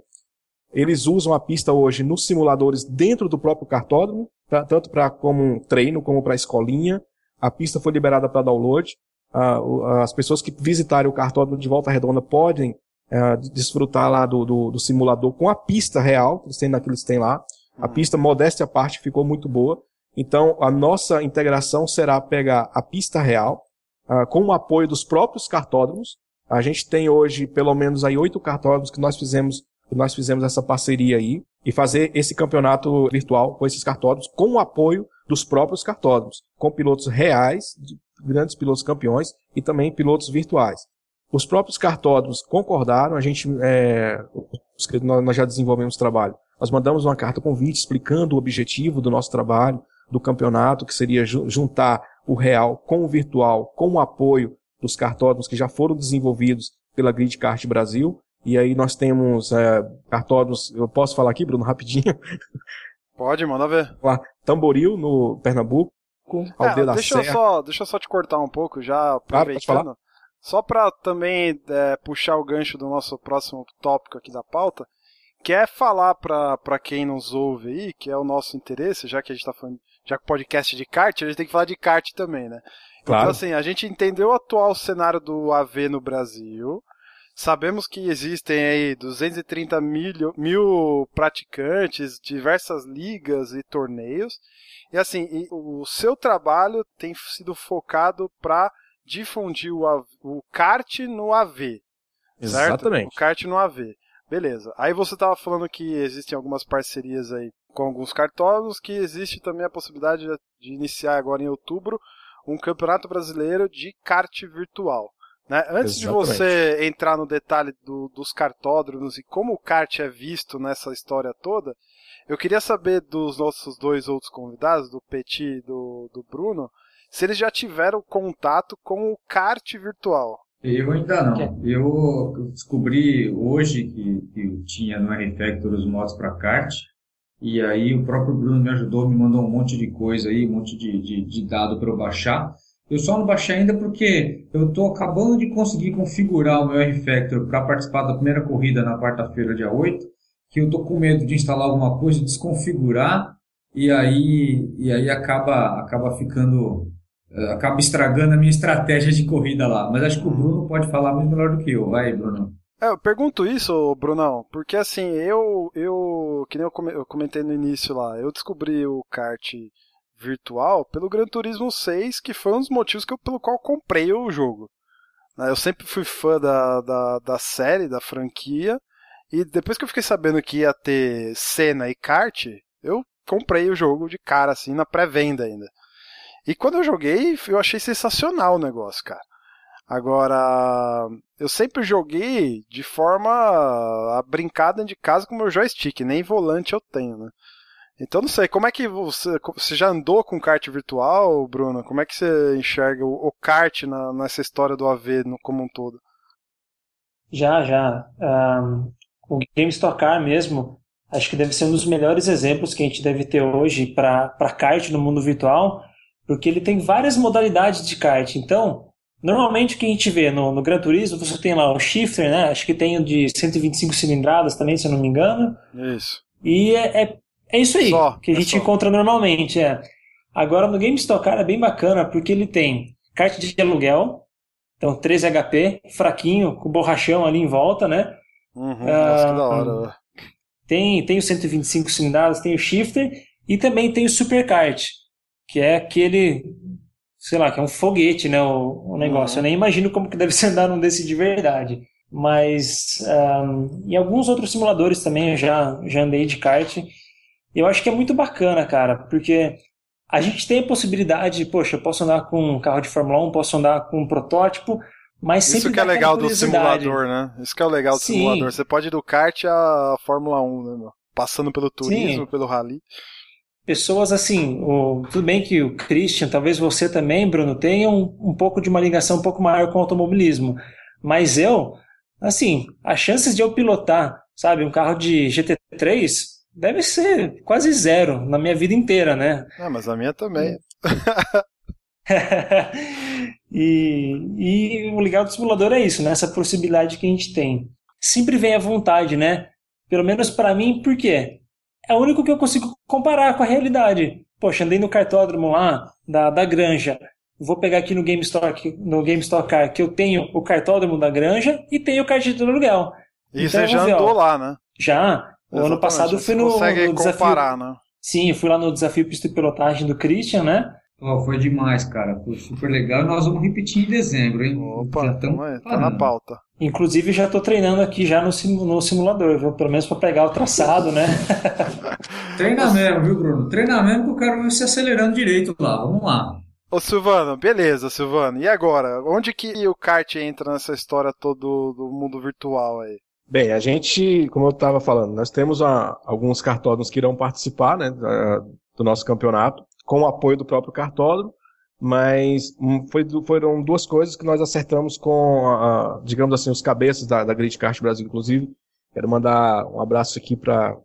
Eles usam a pista hoje nos simuladores dentro do próprio cartódromo, pra, tanto para como treino como para escolinha. A pista foi liberada para download. Ah, as pessoas que visitarem o cartódromo de volta redonda podem ah, desfrutar lá do, do, do, simulador com a pista real, que eles têm, que eles têm lá. A uhum. pista, modéstia à parte, ficou muito boa. Então, a nossa integração será pegar a pista real, uh, com o apoio dos próprios cartódromos. A gente tem hoje pelo menos aí oito cartódromos que nós fizemos nós fizemos essa parceria aí e fazer esse campeonato virtual com esses cartódromos com o apoio dos próprios cartódromos, com pilotos reais, grandes pilotos campeões e também pilotos virtuais. Os próprios cartódromos concordaram, a gente, é, nós já desenvolvemos trabalho. Nós mandamos uma carta convite explicando o objetivo do nosso trabalho, do campeonato, que seria juntar o real com o virtual, com o apoio dos cartódromos que já foram desenvolvidos pela Grid Kart Brasil. E aí nós temos é, cartódromos, eu posso falar aqui, Bruno, rapidinho? Pode, manda ver. Lá, Tamboril, no Pernambuco, Aldeia é, da deixa Serra. Eu só, deixa eu só te cortar um pouco, já aproveitando. Claro, só para também é, puxar o gancho do nosso próximo tópico aqui da pauta, quer falar para quem nos ouve aí, que é o nosso interesse, já que a gente está falando, já que o podcast de kart, a gente tem que falar de kart também, né? Então, claro. Então, assim, a gente entendeu o atual cenário do AV no Brasil, sabemos que existem aí 230 mil, mil praticantes, diversas ligas e torneios, e assim, e o seu trabalho tem sido focado para difundir o, o kart no AV. Exatamente. Certo? O kart no AV. Beleza. Aí você estava falando que existem algumas parcerias aí com alguns cartódromos, que existe também a possibilidade de iniciar agora em outubro um campeonato brasileiro de kart virtual. Né? Antes Exatamente. de você entrar no detalhe do, dos cartódromos e como o kart é visto nessa história toda, eu queria saber dos nossos dois outros convidados, do Petit e do, do Bruno, se eles já tiveram contato com o kart virtual. Eu ainda não. Eu descobri hoje que, que tinha no R-Factor os modos para kart. E aí o próprio Bruno me ajudou, me mandou um monte de coisa aí, um monte de, de, de dado para eu baixar. Eu só não baixei ainda porque eu estou acabando de conseguir configurar o meu R-Factor para participar da primeira corrida na quarta-feira, dia 8, que eu estou com medo de instalar alguma coisa, desconfigurar, e aí, e aí acaba, acaba ficando eh, acaba estragando a minha estratégia de corrida lá. Mas acho que o Bruno pode falar muito melhor do que eu. Vai, Bruno. É, eu pergunto isso, Brunão, porque assim, eu, eu, que nem eu comentei no início lá, eu descobri o kart virtual pelo Gran Turismo 6, que foi um dos motivos que eu, pelo qual comprei o jogo. Né, eu sempre fui fã da, da, da série, da franquia, e depois que eu fiquei sabendo que ia ter cena e kart, eu comprei o jogo de cara, assim, na pré-venda ainda. E quando eu joguei, eu achei sensacional o negócio, cara. Agora, eu sempre joguei de forma a brincar dentro de casa com o meu joystick, nem volante eu tenho, né? Então não sei, como é que você, você já andou com kart virtual, Bruno? Como é que você enxerga o, o kart na, nessa história do AV no, como um todo? Já, já. Um, o Game Car mesmo, acho que deve ser um dos melhores exemplos que a gente deve ter hoje para kart no mundo virtual, porque ele tem várias modalidades de kart. Então, normalmente o que a gente vê no, no Gran Turismo, você tem lá o shifter, né? Acho que tem o de 125 cilindradas também, se eu não me engano. Isso. E é, é, é isso aí só, que a é gente encontra normalmente. É. Agora no Game Stockcar é bem bacana porque ele tem kart de aluguel, então 3 HP, fraquinho, com borrachão ali em volta, né? Uhum, ah, que da hora. Tem, tem o 125 cilindradas, tem o shifter e também tem o superkart que é aquele, sei lá, que é um foguete, né, o, o negócio. Uhum. Eu nem imagino como que deve ser andar num desse de verdade. Mas um, em alguns outros simuladores também eu já, já andei de kart. Eu acho que é muito bacana, cara, porque a gente tem a possibilidade, poxa, eu posso andar com um carro de Fórmula 1, posso andar com um protótipo, mas sempre Isso que é legal do simulador, né? Isso que é o legal do Sim. simulador. Você pode ir do kart à Fórmula 1, né, meu? Passando pelo turismo, Sim. pelo rally pessoas assim, o, tudo bem que o Christian, talvez você também, Bruno, tenha um, um pouco de uma ligação um pouco maior com o automobilismo, mas eu, assim, as chances de eu pilotar, sabe, um carro de GT3 deve ser quase zero na minha vida inteira, né? Ah, mas a minha também. e, e o legal do simulador é isso, né? Essa possibilidade que a gente tem. Sempre vem à vontade, né? Pelo menos para mim, por quê? É o único que eu consigo comparar com a realidade. Poxa, andei no cartódromo lá da, da Granja. Vou pegar aqui no Game Store, no Game Store Car, que eu tenho o cartódromo da Granja e tenho o kart de aluguel. E então, você já ver, andou ó, lá, né? Já. O Exatamente. ano passado eu fui no, no desafio. Comparar, né? Sim, eu fui lá no desafio pista e pilotagem do Christian, né? Oh, foi demais, cara. Foi super legal. Nós vamos repetir em dezembro, hein? Opa, já tamo, tá na pauta. Inclusive, já tô treinando aqui já no, sim, no simulador, viu? Pelo menos para pegar o traçado, né? Treina mesmo, viu, Bruno? Treina mesmo que eu quero ver se acelerando direito lá. Vamos lá. Ô Silvano, beleza, Silvano. E agora? Onde que o kart entra nessa história todo do mundo virtual aí? Bem, a gente, como eu estava falando, nós temos a, alguns cartódromos que irão participar né, do nosso campeonato com o apoio do próprio cartódromo, mas hum, foi, foram duas coisas que nós acertamos com, a, digamos assim, os cabeças da, da Grid Kart Brasil, inclusive. Quero mandar um abraço aqui para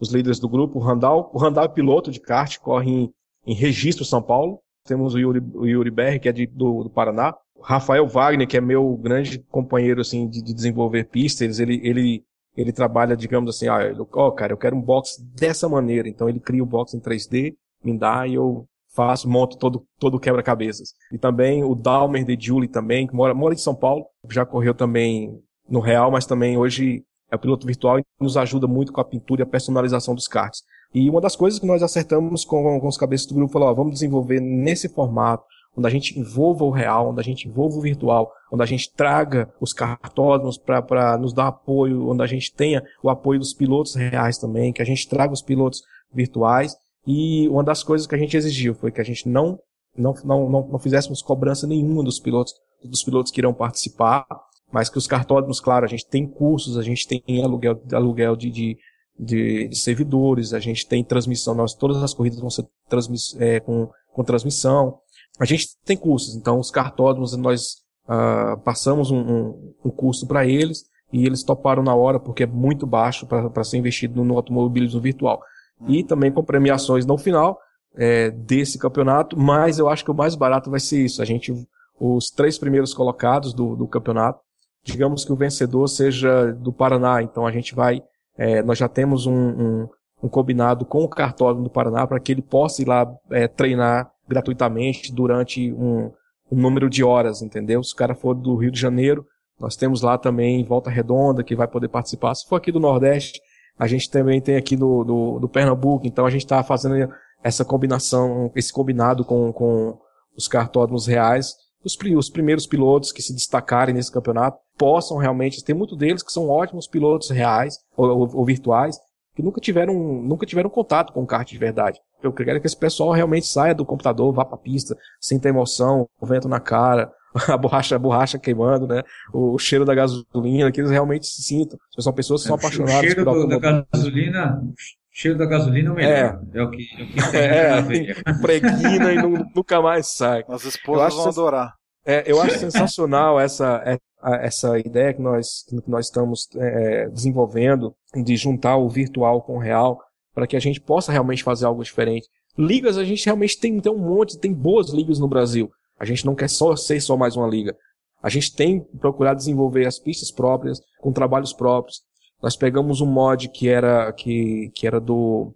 os líderes do grupo, o Randall. O Randall é piloto de kart, corre em, em Registro, São Paulo. Temos o Yuri, o Yuri Berri, que é de, do, do Paraná. O Rafael Wagner, que é meu grande companheiro assim, de, de desenvolver pistas, ele, ele, ele trabalha, digamos assim, ah, ó, oh, cara, eu quero um box dessa maneira. Então ele cria o box em 3D me dá e eu faço, monto todo, todo quebra-cabeças. E também o Dalmer de Julie também, que mora, mora em São Paulo, já correu também no Real, mas também hoje é piloto virtual e nos ajuda muito com a pintura e a personalização dos karts. E uma das coisas que nós acertamos com, com os cabeças do grupo, falou, ó, vamos desenvolver nesse formato, onde a gente envolva o real, onde a gente envolva o virtual, onde a gente traga os cartódromos para nos dar apoio, onde a gente tenha o apoio dos pilotos reais também, que a gente traga os pilotos virtuais e uma das coisas que a gente exigiu foi que a gente não, não, não, não, não fizéssemos cobrança nenhuma dos pilotos, dos pilotos que irão participar, mas que os cartódromos, claro, a gente tem cursos, a gente tem aluguel, aluguel de, de, de, servidores, a gente tem transmissão, nós, todas as corridas vão ser transmiss, é, com, com transmissão. A gente tem cursos, então os cartódromos nós uh, passamos um, um, um custo para eles e eles toparam na hora porque é muito baixo para ser investido no automobilismo virtual e também com premiações no final é, desse campeonato, mas eu acho que o mais barato vai ser isso. A gente, os três primeiros colocados do, do campeonato, digamos que o vencedor seja do Paraná, então a gente vai, é, nós já temos um, um, um, combinado com o cartório do Paraná para que ele possa ir lá é, treinar gratuitamente durante um, um número de horas, entendeu? Se o cara for do Rio de Janeiro, nós temos lá também Volta Redonda, que vai poder participar. Se for aqui do Nordeste, a gente também tem aqui do, do, do Pernambuco, então a gente está fazendo essa combinação, esse combinado com, com os cartódromos reais, os, os primeiros pilotos que se destacarem nesse campeonato possam realmente, tem muitos deles que são ótimos pilotos reais ou, ou, ou virtuais, que nunca tiveram, nunca tiveram contato com o kart de verdade. Eu quero que esse pessoal realmente saia do computador, vá para a pista, sinta emoção, o vento na cara, a borracha, a borracha queimando, né? O, cheiro da gasolina, que eles realmente se sintam. São pessoas que são é, apaixonadas o cheiro por do, da gasolina, o cheiro da gasolina é o melhor. É, é o que, é o que tem é, preguina e não, nunca mais sai. As esposas vão adorar. É, eu acho sensacional essa, é, essa ideia que nós, que nós estamos é, desenvolvendo de juntar o virtual com o real para que a gente possa realmente fazer algo diferente. Ligas a gente realmente tem, tem um monte, tem boas ligas no Brasil. A gente não quer só ser só mais uma liga. A gente tem procurado desenvolver as pistas próprias, com trabalhos próprios. Nós pegamos um mod que era, que, que era do,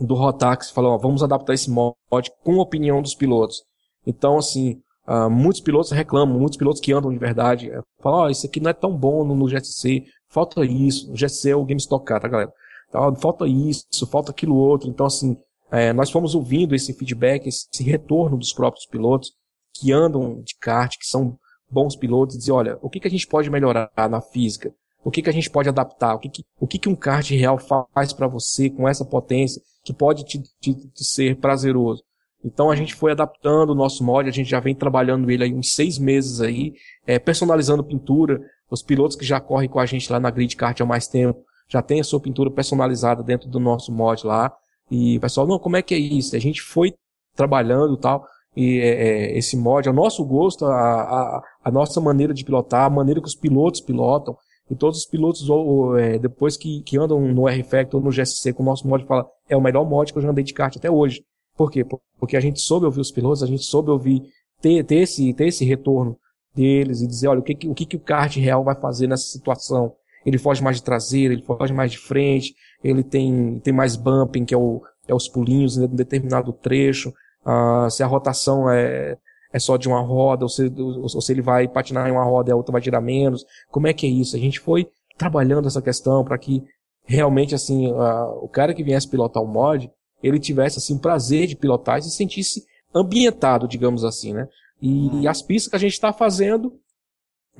do Rotax falou, ó, vamos adaptar esse mod com a opinião dos pilotos. Então, assim, uh, muitos pilotos reclamam, muitos pilotos que andam de verdade, eh, falam, ó, oh, isso aqui não é tão bom no, no GSC, falta isso, no GSC é o Game tá, galera? Então, falta isso, falta aquilo outro. Então, assim, é, nós fomos ouvindo esse feedback, esse retorno dos próprios pilotos, que andam de kart, que são bons pilotos, e dizer, olha, o que, que a gente pode melhorar na física? O que, que a gente pode adaptar? O que, que, o que, que um kart real faz para você com essa potência que pode te, te, te, ser prazeroso? Então a gente foi adaptando o nosso mod, a gente já vem trabalhando ele aí uns seis meses aí, é, personalizando pintura. Os pilotos que já correm com a gente lá na Grid Kart há mais tempo já tem a sua pintura personalizada dentro do nosso mod lá. E pessoal, não, como é que é isso? A gente foi trabalhando e tal e é, é, esse mod, ao nosso gosto, a, a, a, nossa maneira de pilotar, a maneira que os pilotos pilotam. E todos os pilotos, ou, é, depois que, que andam no R-Factor ou no GSC com o nosso mod, fala é o melhor mod que eu já andei de kart até hoje. Por quê? Porque a gente soube ouvir os pilotos, a gente soube ouvir, ter, ter, esse, ter esse retorno deles e dizer, olha, o que, o que, que o kart real vai fazer nessa situação? Ele foge mais de traseira, ele foge mais de frente, ele tem, tem mais bumping, que é, o, é os pulinhos em determinado trecho, uh, se a rotação é, é só de uma roda, ou se, ou se ele vai patinar em uma roda e a outra vai tirar menos. Como é que é isso? A gente foi trabalhando essa questão para que realmente assim uh, o cara que viesse pilotar o mod ele tivesse assim prazer de pilotar e se sentisse ambientado, digamos assim, né? E, e as pistas que a gente está fazendo,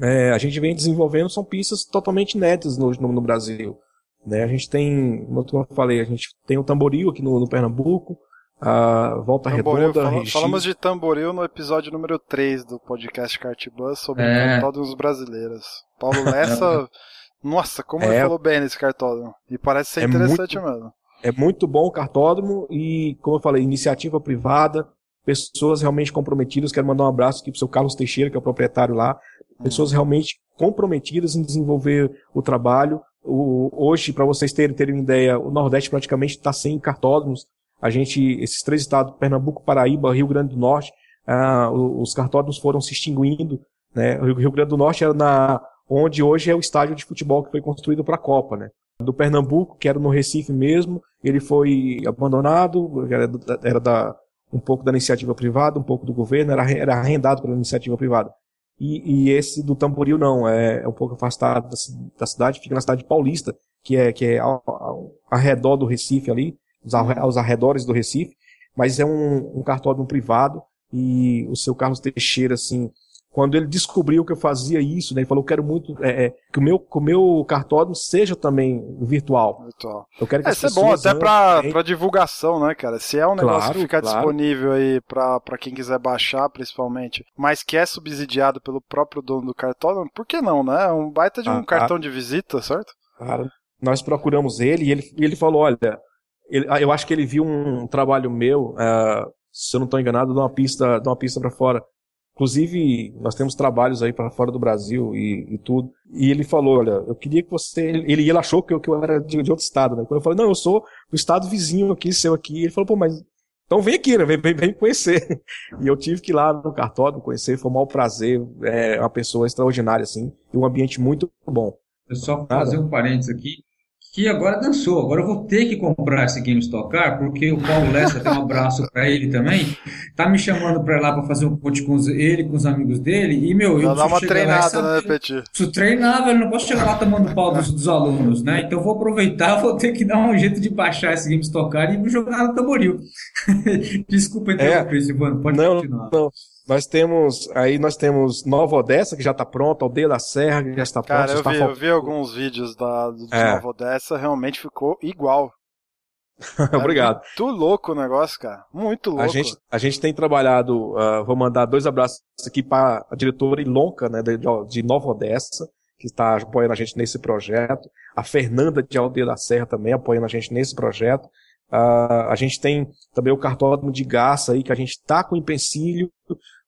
é, a gente vem desenvolvendo, são pistas totalmente inéditas no, no, no Brasil. Né? A gente tem, como eu falei, a gente tem o tamboril aqui no, no Pernambuco, a Volta tamboril, Redonda, fala, Falamos de tamboril no episódio número 3 do podcast Cartbus sobre é. cartódromos brasileiros. Paulo Lessa, nossa, como é. ele falou bem nesse cartódromo. E parece ser é interessante muito, mesmo. É muito bom o cartódromo e, como eu falei, iniciativa privada, pessoas realmente comprometidas. Quero mandar um abraço aqui pro seu Carlos Teixeira, que é o proprietário lá. Pessoas realmente comprometidas em desenvolver o trabalho. O, hoje, para vocês terem, terem uma ideia, o Nordeste praticamente está sem cartódromos. A gente, esses três estados, Pernambuco, Paraíba, Rio Grande do Norte, ah, os cartódromos foram se extinguindo. Né? O Rio Grande do Norte era na onde hoje é o estádio de futebol que foi construído para a Copa, né? Do Pernambuco, que era no Recife mesmo, ele foi abandonado, era, era da, um pouco da iniciativa privada, um pouco do governo, era, era arrendado pela iniciativa privada. E, e esse do Tamboril não, é, é um pouco afastado da, da, cidade, fica na cidade paulista, que é, que é ao, ao, ao redor do Recife ali, aos arredores do Recife, mas é um, um cartódromo privado e o seu Carlos Teixeira, assim, quando ele descobriu que eu fazia isso, né, ele falou, eu quero muito é, é, que o meu, que o meu cartódromo seja também virtual. Virtual. Eu quero que é, isso é bom até para pra divulgação, né, cara? Se é um negócio claro, que ficar claro. disponível aí para quem quiser baixar, principalmente, mas que é subsidiado pelo próprio dono do cartódromo, por que não, né? É um baita de um ah, cartão ah, de visita, certo? Claro. Nós procuramos ele e ele, e ele falou, olha, ele, eu acho que ele viu um trabalho meu, uh, se eu não estou enganado, de uma pista, de uma pista para fora. Inclusive, nós temos trabalhos aí para fora do Brasil e, e, tudo. E ele falou, olha, eu queria que você... Ele, ele achou que eu, que eu era de, de, outro estado, né? Quando eu falei, não, eu sou do estado vizinho aqui, seu aqui. Ele falou, pô, mas... Então vem aqui, né? Vem, vem, vem conhecer. E eu tive que ir lá no cartódromo conhecer, foi um mau prazer. É uma pessoa extraordinária, assim. E um ambiente muito bom. Eu só fazer um parênteses aqui que agora dançou. Agora eu vou ter que comprar esse Game Car, porque o Paulo Lessa tem um abraço para ele também. Tá me chamando para ir lá para fazer um ponte com ele, com os amigos dele. E, meu, eu dar uma treinada, lá, né, Petit? Preciso treinar, velho. Não posso chegar lá tomando pau dos, dos, alunos, né? Então vou aproveitar, vou ter que dar um jeito de baixar esse Game Car e jogar no tamboril. Desculpa interromper, é. Silvano. Pode não, continuar. Não. Nós temos, aí nós temos Nova Odessa, que já está pronta, Aldeia da Serra, que já está pronta. Cara, eu, vi, eu vi alguns vídeos da, de é. Nova Odessa, realmente ficou igual. Obrigado. É muito louco o negócio, cara. Muito louco. A gente, a gente tem trabalhado, uh, vou mandar dois abraços aqui para a diretora Ilonca, né, de, de Nova Odessa, que está apoiando a gente nesse projeto. A Fernanda de Aldeia da Serra também apoiando a gente nesse projeto. Uh, a gente tem também o cartódromo de Garça aí, que a gente está com empecilho,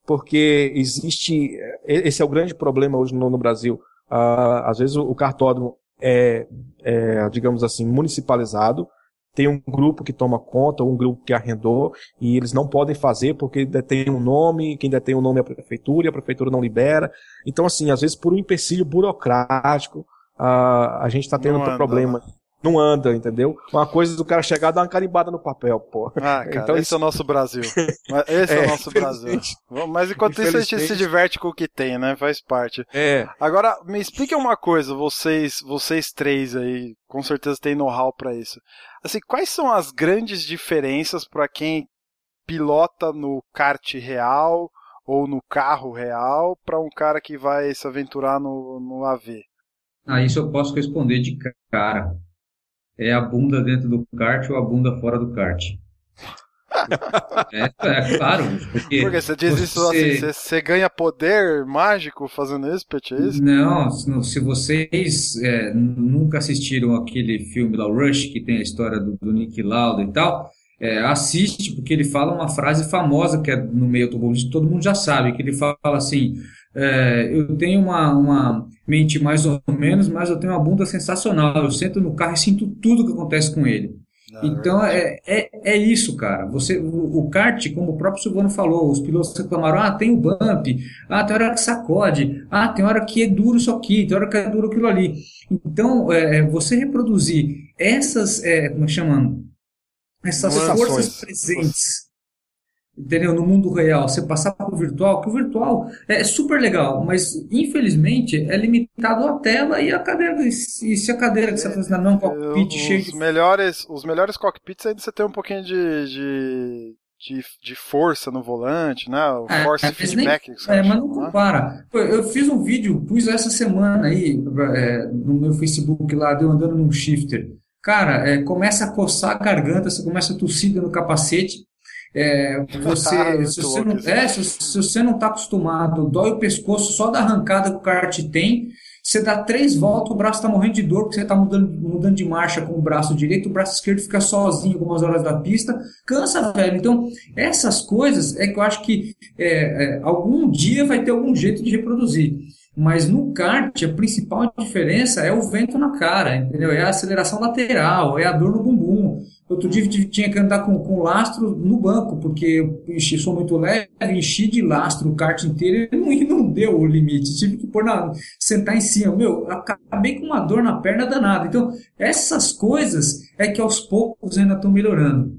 porque existe. Esse é o grande problema hoje no, no Brasil. Uh, às vezes o, o cartódromo é, é, digamos assim, municipalizado, tem um grupo que toma conta, um grupo que arrendou, e eles não podem fazer porque detém um nome, quem detém o um nome é a prefeitura, e a prefeitura não libera. Então, assim, às vezes por um empecilho burocrático, uh, a gente está tendo um problema. Né? Não anda, entendeu? Uma coisa do cara chegar e dar uma carimbada no papel, pô. Ah, cara, então, esse isso... é o nosso Brasil. Esse é, é o nosso Brasil. Mas enquanto isso a gente se diverte com o que tem, né? Faz parte. É. Agora, me explique uma coisa, vocês, vocês três aí, com certeza tem know-how para isso. Assim, quais são as grandes diferenças para quem pilota no kart real ou no carro real para um cara que vai se aventurar no, no AV? Ah, isso eu posso responder de cara é a bunda dentro do kart ou a bunda fora do kart. é, é, claro. Porque, porque você diz você... isso assim, você, você, ganha poder mágico fazendo isso, Pet, é isso? Não, se vocês é, nunca assistiram aquele filme lá, Rush, que tem a história do, do Nick Lauda e tal, é, assiste, porque ele fala uma frase famosa que é no meio automobilístico, todo mundo já sabe, que ele fala assim, é, eu tenho uma, uma mente mais ou menos, mas eu tenho uma bunda sensacional. Eu sento no carro e sinto tudo que acontece com ele. Ah, então é, é, é isso, cara. Você, o, o, kart, como o próprio Silvano falou, os pilotos reclamaram: ah, tem o bump, ah, tem hora que sacode, ah, tem hora que é duro isso aqui, tem hora que é duro aquilo ali. Então, é, é você reproduzir essas, é, como é chama? Essas forças presentes entendeu? No mundo real, você passar para o virtual, que o virtual é super legal, mas infelizmente é limitado à tela e a cadeira. E se a cadeira que você está fazendo não é um cockpit os cheio de. Melhores, os melhores cockpits ainda você tem um pouquinho de, de, de, de força no volante, né? O é, force é, feedback. Nem, é, mas não né? compara. Eu fiz um vídeo, pus essa semana aí é, no meu Facebook lá, deu andando num shifter. Cara, é, começa a coçar a garganta, você começa a tossir no capacete. É, você, ah, se, você não, é, se, se, você não está acostumado, dói o pescoço só da arrancada que o kart tem. Você dá três voltas, o braço está morrendo de dor, porque você está mudando, mudando de marcha com o braço direito, o braço esquerdo fica sozinho algumas horas da pista. Cansa, velho. Então, essas coisas é que eu acho que é, é, algum dia vai ter algum jeito de reproduzir. Mas no kart, a principal diferença é o vento na cara, entendeu? É a aceleração lateral, é a dor no bumbum. Outro dia tinha que andar com, com lastro no banco, porque eu enchi, sou muito leve, enchi de lastro o kart inteiro e não, não deu o limite. Tive que pôr na, sentar em cima. Meu, acabei com uma dor na perna danada. Então, essas coisas é que aos poucos ainda estão melhorando.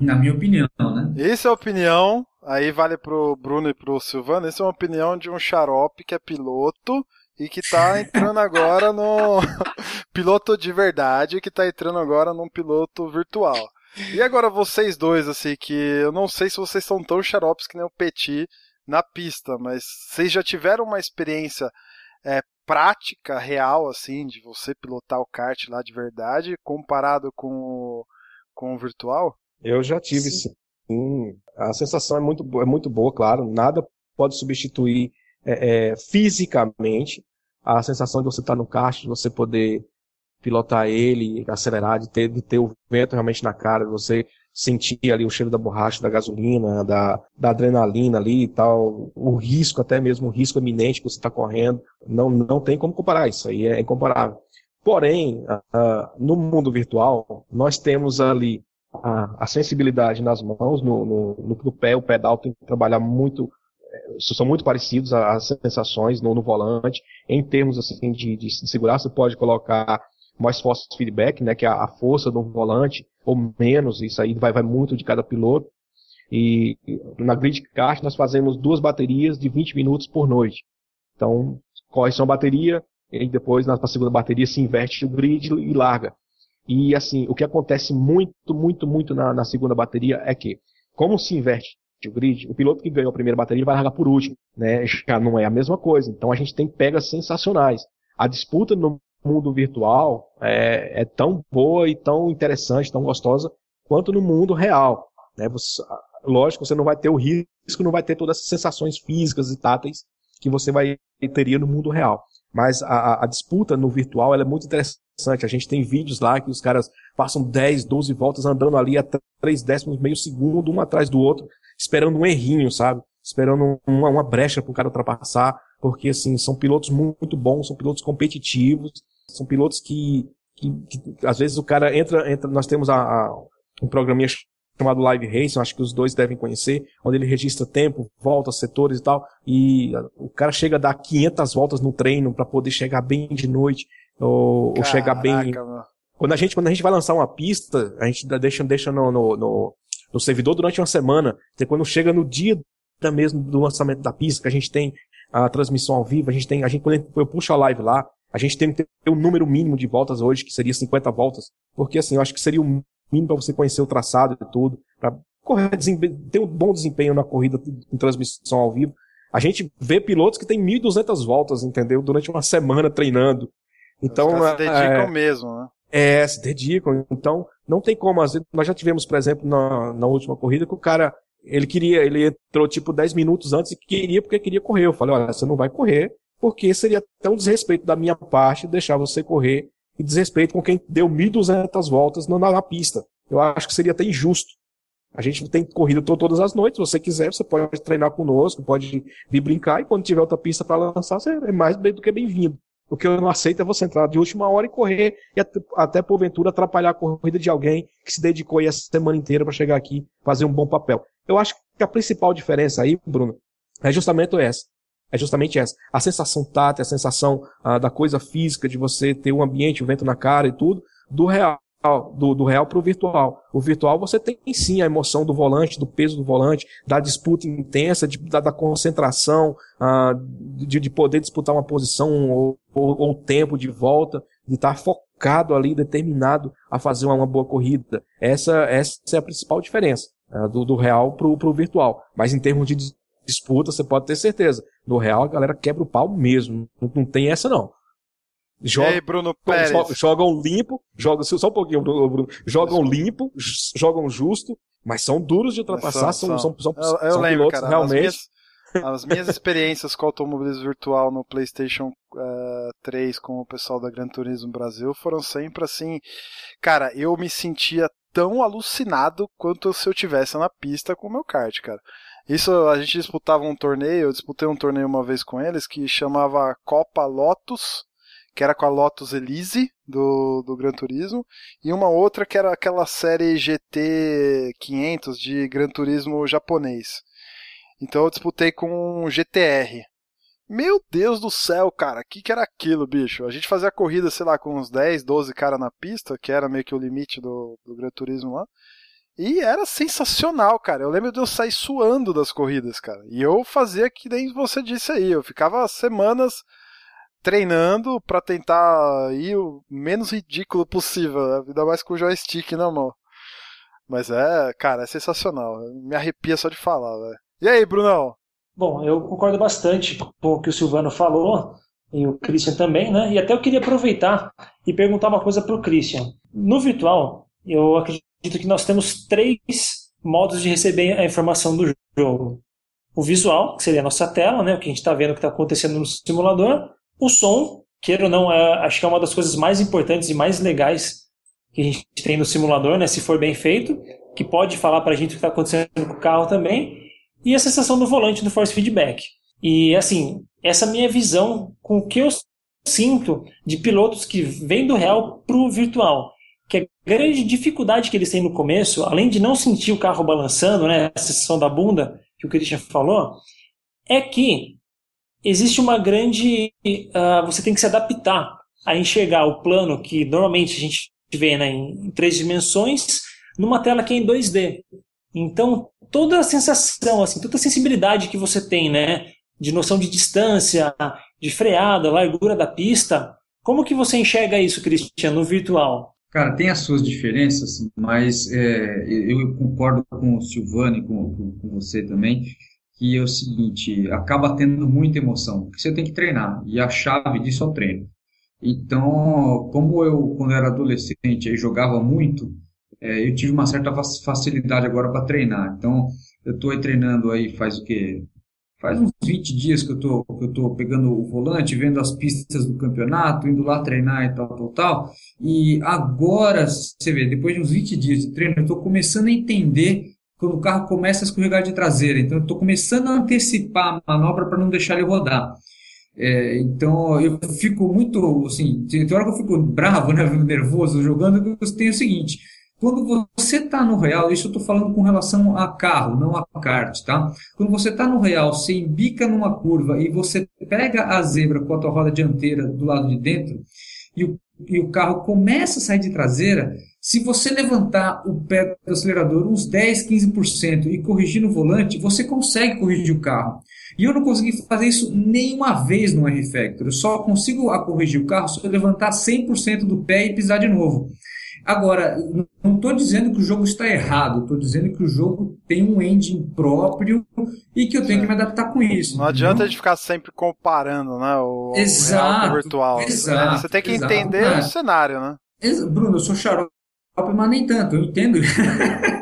Na minha opinião, né? Essa é a opinião, aí vale pro Bruno e pro Silvano, essa é uma opinião de um xarope que é piloto e que tá entrando agora no piloto de verdade, que tá entrando agora num piloto virtual. E agora vocês dois, assim, que eu não sei se vocês são tão xaropes que nem o Petit na pista, mas vocês já tiveram uma experiência é, prática, real, assim, de você pilotar o kart lá de verdade, comparado com o, com o virtual? Eu já tive, sim. sim. A sensação é muito, é muito boa, claro. Nada pode substituir é, é, fisicamente a sensação de você estar no kart, de você poder pilotar ele, acelerar, de ter, de ter o vento realmente na cara, de você sentir ali o cheiro da borracha, da gasolina, da, da adrenalina ali e tal, o risco, até mesmo o risco iminente que você está correndo, não, não tem como comparar, isso aí é incomparável. Porém, uh, no mundo virtual, nós temos ali a, a sensibilidade nas mãos, no, no, no, pé, o pedal tem que trabalhar muito são muito parecidos as sensações no, no volante. Em termos assim de, de segurança, você pode colocar mais force feedback, né, que é a, força do volante, ou menos, isso aí vai, vai muito de cada piloto. E na grid kart nós fazemos duas baterias de 20 minutos por noite. Então, correção bateria, e depois na segunda bateria se inverte o grid e larga. E assim, o que acontece muito, muito, muito na, na segunda bateria é que, como se inverte o grid, o piloto que ganhou a primeira bateria vai largar por último, né? Já não é a mesma coisa. Então a gente tem pegas sensacionais. A disputa no mundo virtual é, é tão boa e tão interessante, tão gostosa quanto no mundo real. Né? Você, lógico, você não vai ter o risco, não vai ter todas as sensações físicas e táteis que você vai teria no mundo real. Mas a, a disputa no virtual é muito interessante. A gente tem vídeos lá que os caras passam 10, 12 voltas andando ali a 3 décimos, meio segundo, um atrás do outro, esperando um errinho, sabe? Esperando uma, uma brecha para o cara ultrapassar, porque assim, são pilotos muito bons, são pilotos competitivos, são pilotos que, que, que às vezes o cara entra, entra nós temos a, a, um programinha chamado Live Racing, acho que os dois devem conhecer, onde ele registra tempo, voltas, setores e tal, e o cara chega a dar 500 voltas no treino para poder chegar bem de noite, ou, ou chegar bem... Mano. Quando a gente, quando a gente vai lançar uma pista, a gente deixa, deixa no, no, no, no servidor durante uma semana. Então, quando chega no dia da mesmo do lançamento da pista, que a gente tem a transmissão ao vivo, a gente tem, a gente, quando eu puxo a live lá, a gente tem que ter o um número mínimo de voltas hoje, que seria 50 voltas, porque assim, eu acho que seria o mínimo para você conhecer o traçado e tudo, para correr, ter um bom desempenho na corrida em transmissão ao vivo. A gente vê pilotos que tem 1.200 voltas, entendeu? Durante uma semana treinando. Então, Os caras se dedicam é, mesmo, né? É, se dedicam. Então, não tem como. Nós já tivemos, por exemplo, na, na última corrida, que o cara, ele queria, ele entrou tipo 10 minutos antes e queria porque queria correr. Eu falei, olha, você não vai correr, porque seria um desrespeito da minha parte deixar você correr e desrespeito com quem deu 1.200 voltas na, na, pista. Eu acho que seria até injusto. A gente tem corrida todas as noites. Se você quiser, você pode treinar conosco, pode vir brincar e quando tiver outra pista para lançar, você é mais do que bem-vindo. O que eu não aceito é você entrar de última hora e correr e até, porventura atrapalhar a corrida de alguém que se dedicou aí essa semana inteira para chegar aqui fazer um bom papel. Eu acho que a principal diferença aí, Bruno, é justamente essa. É justamente essa. A sensação tátil, a sensação ah, da coisa física, de você ter o ambiente, o vento na cara e tudo, do real do, do real para o virtual. O virtual você tem sim a emoção do volante, do peso do volante, da disputa intensa, de, da, da, concentração, uh, de, de, poder disputar uma posição ou, ou, ou tempo de volta, de estar focado ali, determinado a fazer uma, uma boa corrida. Essa, essa é a principal diferença. é, do, do real pro, pro virtual. Mas em termos de disputa, você pode ter certeza. No real, a galera quebra o pau mesmo. Não, não tem essa, não. Joga, Ei, Bruno Pérez. Jogam limpo, jogam, só um pouquinho, Bruno. Jogam limpo, jogam justo, mas são duros de ultrapassar, são, são, são, eu, eu são lembro, pilotos cara, realmente. As minhas, as minhas experiências com automobilismo virtual no PlayStation uh, 3 com o pessoal da Gran Turismo Brasil foram sempre assim. Cara, eu me sentia tão alucinado quanto se eu tivesse na pista com o meu kart, cara. Isso a gente disputava um torneio, eu disputei um torneio uma vez com eles que chamava Copa Lotus, que era com a Lotus Elise do, do Gran Turismo, e uma outra que era aquela série GT 500 de Gran Turismo japonês. Então eu disputei com um GTR. Meu Deus do céu, cara, o que, que era aquilo, bicho? A gente fazia corrida, sei lá, com uns 10, 12 caras na pista, que era meio que o limite do, do Gran Turismo lá. E era sensacional, cara. Eu lembro de eu sair suando das corridas, cara. E eu fazia que nem você disse aí. Eu ficava semanas treinando para tentar ir o menos ridículo possível, ainda mais com o joystick na mão. Mas é, cara, é sensacional. Me arrepia só de falar, velho. E aí, Brunão? Bom, eu concordo bastante com o que o Silvano falou, e o Christian também, né? E até eu queria aproveitar e perguntar uma coisa para o Christian. No virtual, eu acredito que nós temos três modos de receber a informação do jogo. O visual, que seria a nossa tela, né? O que a gente está vendo que está acontecendo no simulador. O som, queira ou não, é, acho que é uma das coisas mais importantes e mais legais que a gente tem no simulador, né? Se for bem feito, que pode falar para a gente o que está acontecendo com o carro também e a sensação do volante do force feedback. E assim, essa minha visão com o que eu sinto de pilotos que vêm do real para o virtual. Que a grande dificuldade que eles têm no começo, além de não sentir o carro balançando, né, a sensação da bunda que o Christian falou, é que existe uma grande. Uh, você tem que se adaptar a enxergar o plano que normalmente a gente vê né, em três dimensões numa tela que é em 2D. Então, toda a sensação, assim, toda a sensibilidade que você tem, né, de noção de distância, de freada, largura da pista, como que você enxerga isso, Cristiano, no virtual? Cara, tem as suas diferenças, mas é, eu concordo com o Silvano e com, com, com, você também, que é o seguinte, acaba tendo muita emoção, porque você tem que treinar, e a chave disso é o treino. Então, como eu, quando era adolescente, jogava muito, é, eu tive uma certa facilidade agora para treinar. Então, eu estou treinando aí faz o quê? Faz uns 20 dias que eu tô, que eu pegando o volante, vendo as pistas do campeonato, indo lá treinar e tal, tal, tal. E agora, você vê, depois de uns 20 dias de treino, eu estou começando a entender quando o carro começa a escorregar de traseira. Então, eu estou começando a antecipar a manobra para não deixar ele rodar. É, então, eu fico muito, assim, tem hora que eu fico bravo, né, nervoso jogando, eu tenho o seguinte, quando você está no real, isso eu estou falando com relação a carro, não a kart, tá? Quando você está no real, você embica numa curva e você pega a zebra com a tua roda dianteira do lado de dentro e o, e o carro começa a sair de traseira, se você levantar o pé do acelerador uns 10, 15% e corrigir no volante, você consegue corrigir o carro. E eu não consegui fazer isso nenhuma vez no R-Factor. Eu só consigo corrigir o carro se eu levantar 100% do pé e pisar de novo. Agora, não estou dizendo que o jogo está errado, estou dizendo que o jogo tem um engine próprio e que eu tenho é. que me adaptar com isso. Não adianta a gente ficar sempre comparando, né? O, exato, o real com o virtual. Exato, Você tem que exato, entender é. o cenário, né? Bruno, eu sou xarope, mas nem tanto, eu entendo.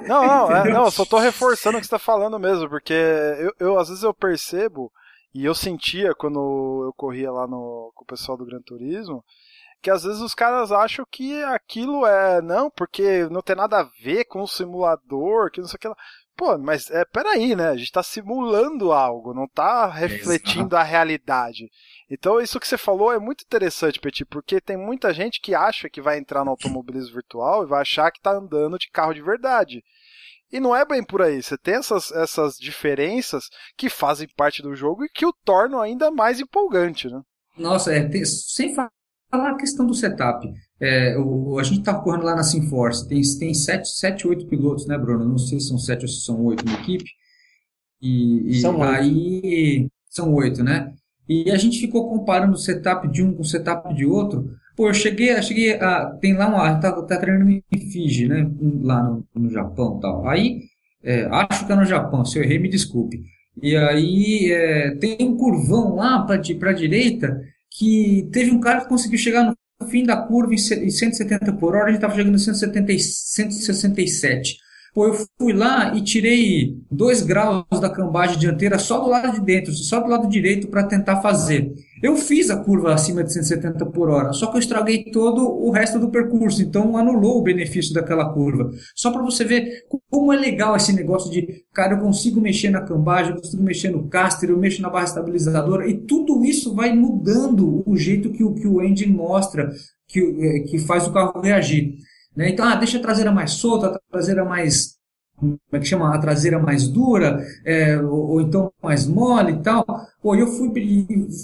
Não, não, é, não, eu só estou reforçando o que você está falando mesmo, porque eu, eu, às vezes eu percebo, e eu sentia quando eu corria lá no, com o pessoal do Gran Turismo, que às vezes os caras acham que aquilo é, não, porque não tem nada a ver com o simulador, que não sei o que lá. Pô, mas é, peraí, né? A gente tá simulando algo, não tá refletindo a realidade. Então, isso que você falou é muito interessante, Petit, porque tem muita gente que acha que vai entrar no automobilismo virtual e vai achar que tá andando de carro de verdade. E não é bem por aí. Você tem essas, essas diferenças que fazem parte do jogo e que o tornam ainda mais empolgante, né? Nossa, é, tem, sem falar a questão do setup. É, o, a gente está correndo lá na Simforce, tem, tem sete, sete, oito pilotos, né, Bruno? Não sei se são sete ou se são oito na equipe. E, e são aí oito. são oito, né? E a gente ficou comparando o setup de um com o setup de outro. Pô, eu cheguei, eu cheguei a. Tem lá uma. Tá, tá treinando em Fiji, né? Lá no, no Japão tal. Aí É, acho que é no Japão, se eu errei, me desculpe. E aí é, tem um curvão lá para a direita que teve um cara que conseguiu chegar no fim da curva em 170 por hora, a gente estava chegando em 170, 167. Pô, eu fui lá e tirei 2 graus da cambagem dianteira só do lado de dentro, só do lado direito para tentar fazer. Eu fiz a curva acima de 170 por hora, só que eu estraguei todo o resto do percurso, então anulou o benefício daquela curva. Só para você ver como é legal esse negócio de, cara, eu consigo mexer na cambagem, eu consigo mexer no caster, eu mexo na barra estabilizadora, e tudo isso vai mudando o jeito que o, que o engine mostra, que, eh, que faz o carro reagir. Né? Então, ah, deixa a traseira mais solta, a traseira mais como é que chama, a traseira mais dura, é, ou, ou, então mais mole e tal. Pô, eu fui,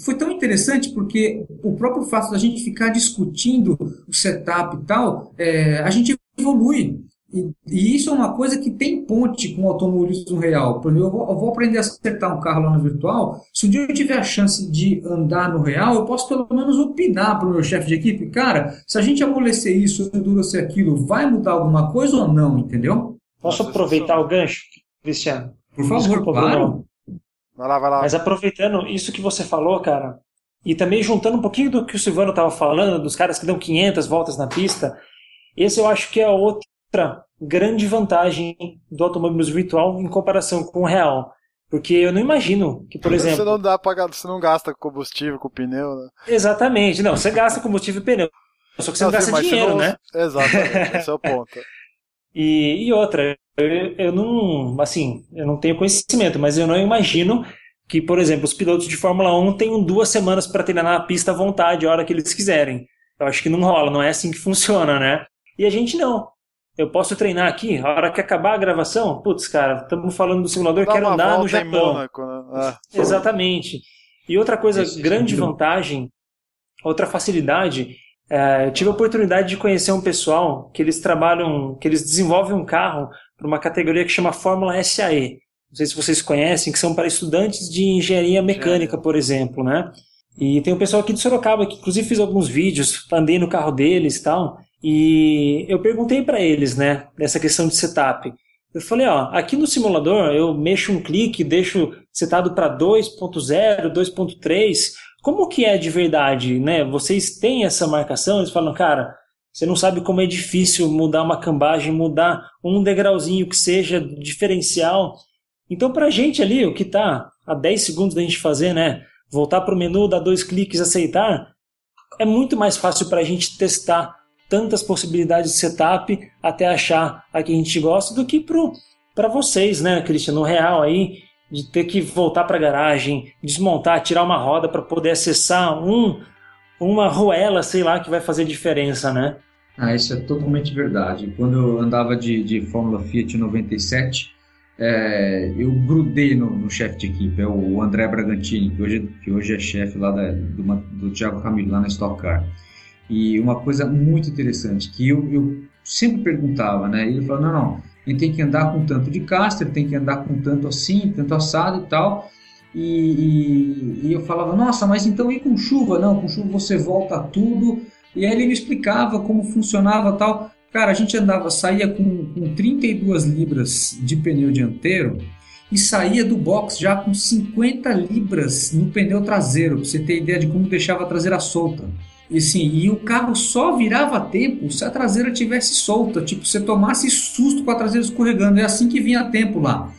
foi tão interessante porque o próprio fato da gente ficar discutindo o setup e tal, é, a gente evolui. E, e, isso é uma coisa que tem ponte com o automobilismo real. Por exemplo, eu vou, eu vou, aprender a acertar um carro lá no virtual. Se um dia eu tiver a chance de andar no real, eu posso pelo menos opinar para o meu chefe de equipe. Cara, se a gente amolecer isso, endurecer aquilo, vai mudar alguma coisa ou não, entendeu? Posso aproveitar o gancho, Cristiano? Por favor, Desculpa, claro. Bruno. Vai lá, vai lá. Mas aproveitando isso que você falou, cara, e também juntando um pouquinho do que o Silvano estava falando, dos caras que dão 500 voltas na pista, esse eu acho que é outra grande vantagem do automobilismo virtual em comparação com o real. Porque eu não imagino que, por exemplo. Você não dá pra, você não gasta combustível com pneu, né? Exatamente, não, você gasta combustível e pneu. Só que você não, não gasta dinheiro, não... né? Exatamente, esse é o ponto. E, e outra, eu, eu não, assim, eu não tenho conhecimento, mas eu não imagino que, por exemplo, os pilotos de Fórmula 1 tenham duas semanas para treinar na pista à vontade, a hora que eles quiserem. Eu acho que não rola, não é assim que funciona, né? E a gente não. Eu posso treinar aqui, a hora que acabar a gravação, putz, cara, estamos falando do simulador, quero andar no Japão. Mônaco, né? é. Exatamente. E outra coisa, Isso, grande vantagem, outra facilidade é, eu tive a oportunidade de conhecer um pessoal que eles trabalham, que eles desenvolvem um carro para uma categoria que chama Fórmula SAE. Não sei se vocês conhecem, que são para estudantes de engenharia mecânica, por exemplo, né? E tem um pessoal aqui de Sorocaba que inclusive fiz alguns vídeos, andei no carro deles e tal. E eu perguntei para eles, né, dessa questão de setup. Eu falei, ó, aqui no simulador eu mexo um clique, deixo setado para 2.0, 2.3 como que é de verdade, né? Vocês têm essa marcação? Eles falam, cara, você não sabe como é difícil mudar uma cambagem, mudar um degrauzinho que seja diferencial. Então, para a gente ali, o que está a 10 segundos da gente fazer, né? Voltar para o menu, dar dois cliques, aceitar, é muito mais fácil para a gente testar tantas possibilidades de setup até achar a que a gente gosta do que para vocês, né, Cristian? No real aí, de ter que voltar para a garagem, desmontar, tirar uma roda para poder acessar um uma roela, sei lá, que vai fazer diferença, né? Ah, isso é totalmente verdade. Quando eu andava de, de Fórmula Fiat 97, é, eu grudei no, no chefe de equipe, é o André Bragantini, que hoje, que hoje é chefe lá da, do, do Thiago Camilo, lá na Stock Car. E uma coisa muito interessante, que eu, eu sempre perguntava, né? Ele falou, não, não, ele tem que andar com tanto de caster, tem que andar com tanto assim, tanto assado e tal. E, e, e, eu falava, nossa, mas então e com chuva? Não, com chuva você volta tudo. E aí ele me explicava como funcionava tal. Cara, a gente andava, saía com, com 32 libras de pneu dianteiro e saía do box já com 50 libras no pneu traseiro, pra você ter ideia de como deixava a traseira solta. E, assim, e o carro só virava a tempo se a traseira tivesse solta, tipo, você tomasse susto com a traseira escorregando. É assim que vinha a tempo lá.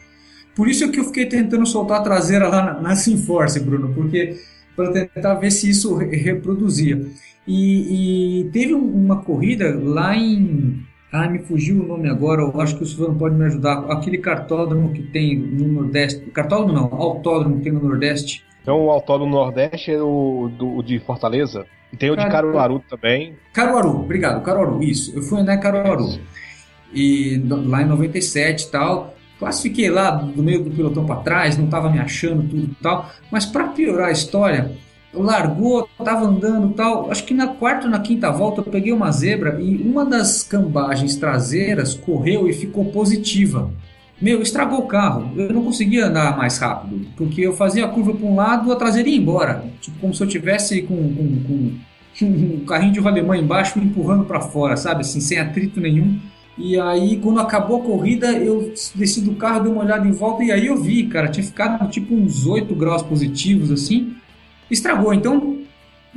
Por isso é que eu fiquei tentando soltar a traseira lá na, na Simforce, Bruno, porque para tentar ver se isso reproduzia. E, e teve uma corrida lá em. Ah, me fugiu o nome agora, eu acho que o Silvano pode me ajudar. Aquele cartódromo que tem no Nordeste. Cartódromo não, autódromo que tem no Nordeste. Então o autódromo Nordeste é o, do, de Fortaleza? E tem o de Caruaru também. Caruaru, obrigado, Caruaru, isso. Eu fui andar em Caruaru. E lá em 97 e tal. Classifiquei lá do meio do pelotão para trás, não estava me achando tudo e tal. Mas para piorar a história, largou, estava andando tal. Acho que na quarta ou na quinta volta eu peguei uma zebra e uma das cambagens traseiras correu e ficou positiva. Meu, estragou o carro. Eu não conseguia andar mais rápido, porque eu fazia a curva para um lado, a traseira ia embora. Tipo, como se eu tivesse com, com, com um carrinho de rolemã embaixo me empurrando para fora, sabe? Assim, sem atrito nenhum. E aí, quando acabou a corrida, eu desci do carro, dei uma olhada em volta e aí eu vi, cara, tinha ficado tipo uns 8 graus positivos assim. Estragou. Então,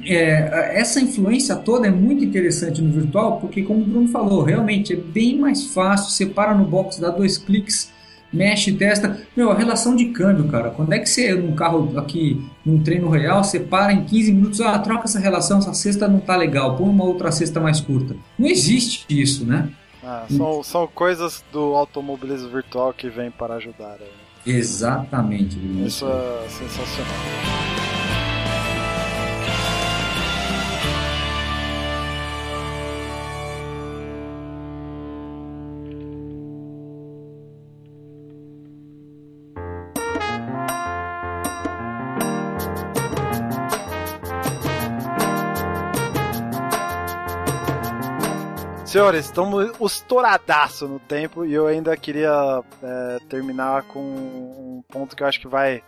é, essa influência toda é muito interessante no virtual, porque, como o Bruno falou, realmente é bem mais fácil. Você para no box, dá dois cliques, mexe, testa. Meu, a relação de câmbio, cara. Quando é que você, num carro aqui, num treino real, você para em 15 minutos, ah, troca essa relação, essa cesta não tá legal, põe uma outra cesta mais curta. Não existe isso, né? Ah, são, são coisas do automobilismo virtual que vem para ajudar. Aí. Exatamente. Isso é sensacional. Senhores, estamos estouradaço no tempo e eu ainda queria é, terminar com um ponto que eu acho que vai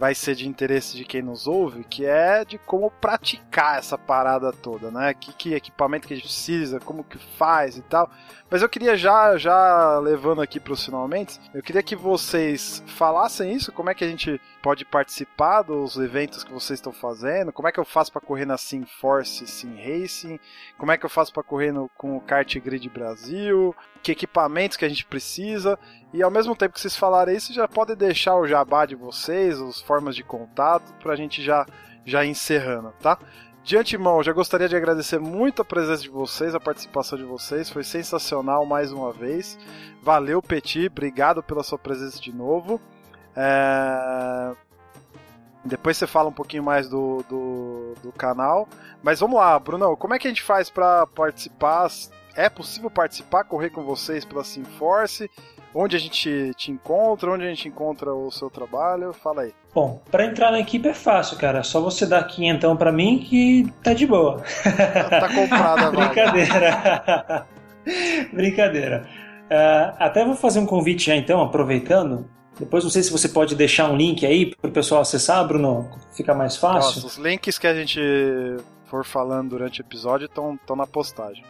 vai ser de interesse de quem nos ouve, que é de como praticar essa parada toda, né? Que, que equipamento que a gente precisa, como que faz e tal. Mas eu queria já, já levando aqui para os finalmente, eu queria que vocês falassem isso, como é que a gente pode participar dos eventos que vocês estão fazendo, como é que eu faço para correr na Sim Force, Sim Racing, como é que eu faço para correr no, com o Kart Grid Brasil, que equipamentos que a gente precisa. E ao mesmo tempo que vocês falarem isso, já podem deixar o jabá de vocês, as formas de contato, para a gente já, já encerrando, tá? De antemão, já gostaria de agradecer muito a presença de vocês, a participação de vocês, foi sensacional mais uma vez. Valeu, Petit, obrigado pela sua presença de novo. É... Depois você fala um pouquinho mais do, do, do canal. Mas vamos lá, Bruno, como é que a gente faz para participar? É possível participar, correr com vocês pela Simforce? Onde a gente te encontra? Onde a gente encontra o seu trabalho? Fala aí. Bom, para entrar na equipe é fácil, cara. Só você dar quinhentão para mim que tá de boa. Tá comprada a Brincadeira. Brincadeira. Uh, até vou fazer um convite já então, aproveitando. Depois não sei se você pode deixar um link aí para o pessoal acessar, Bruno. Fica mais fácil. Nossa, os links que a gente for falando durante o episódio estão na postagem.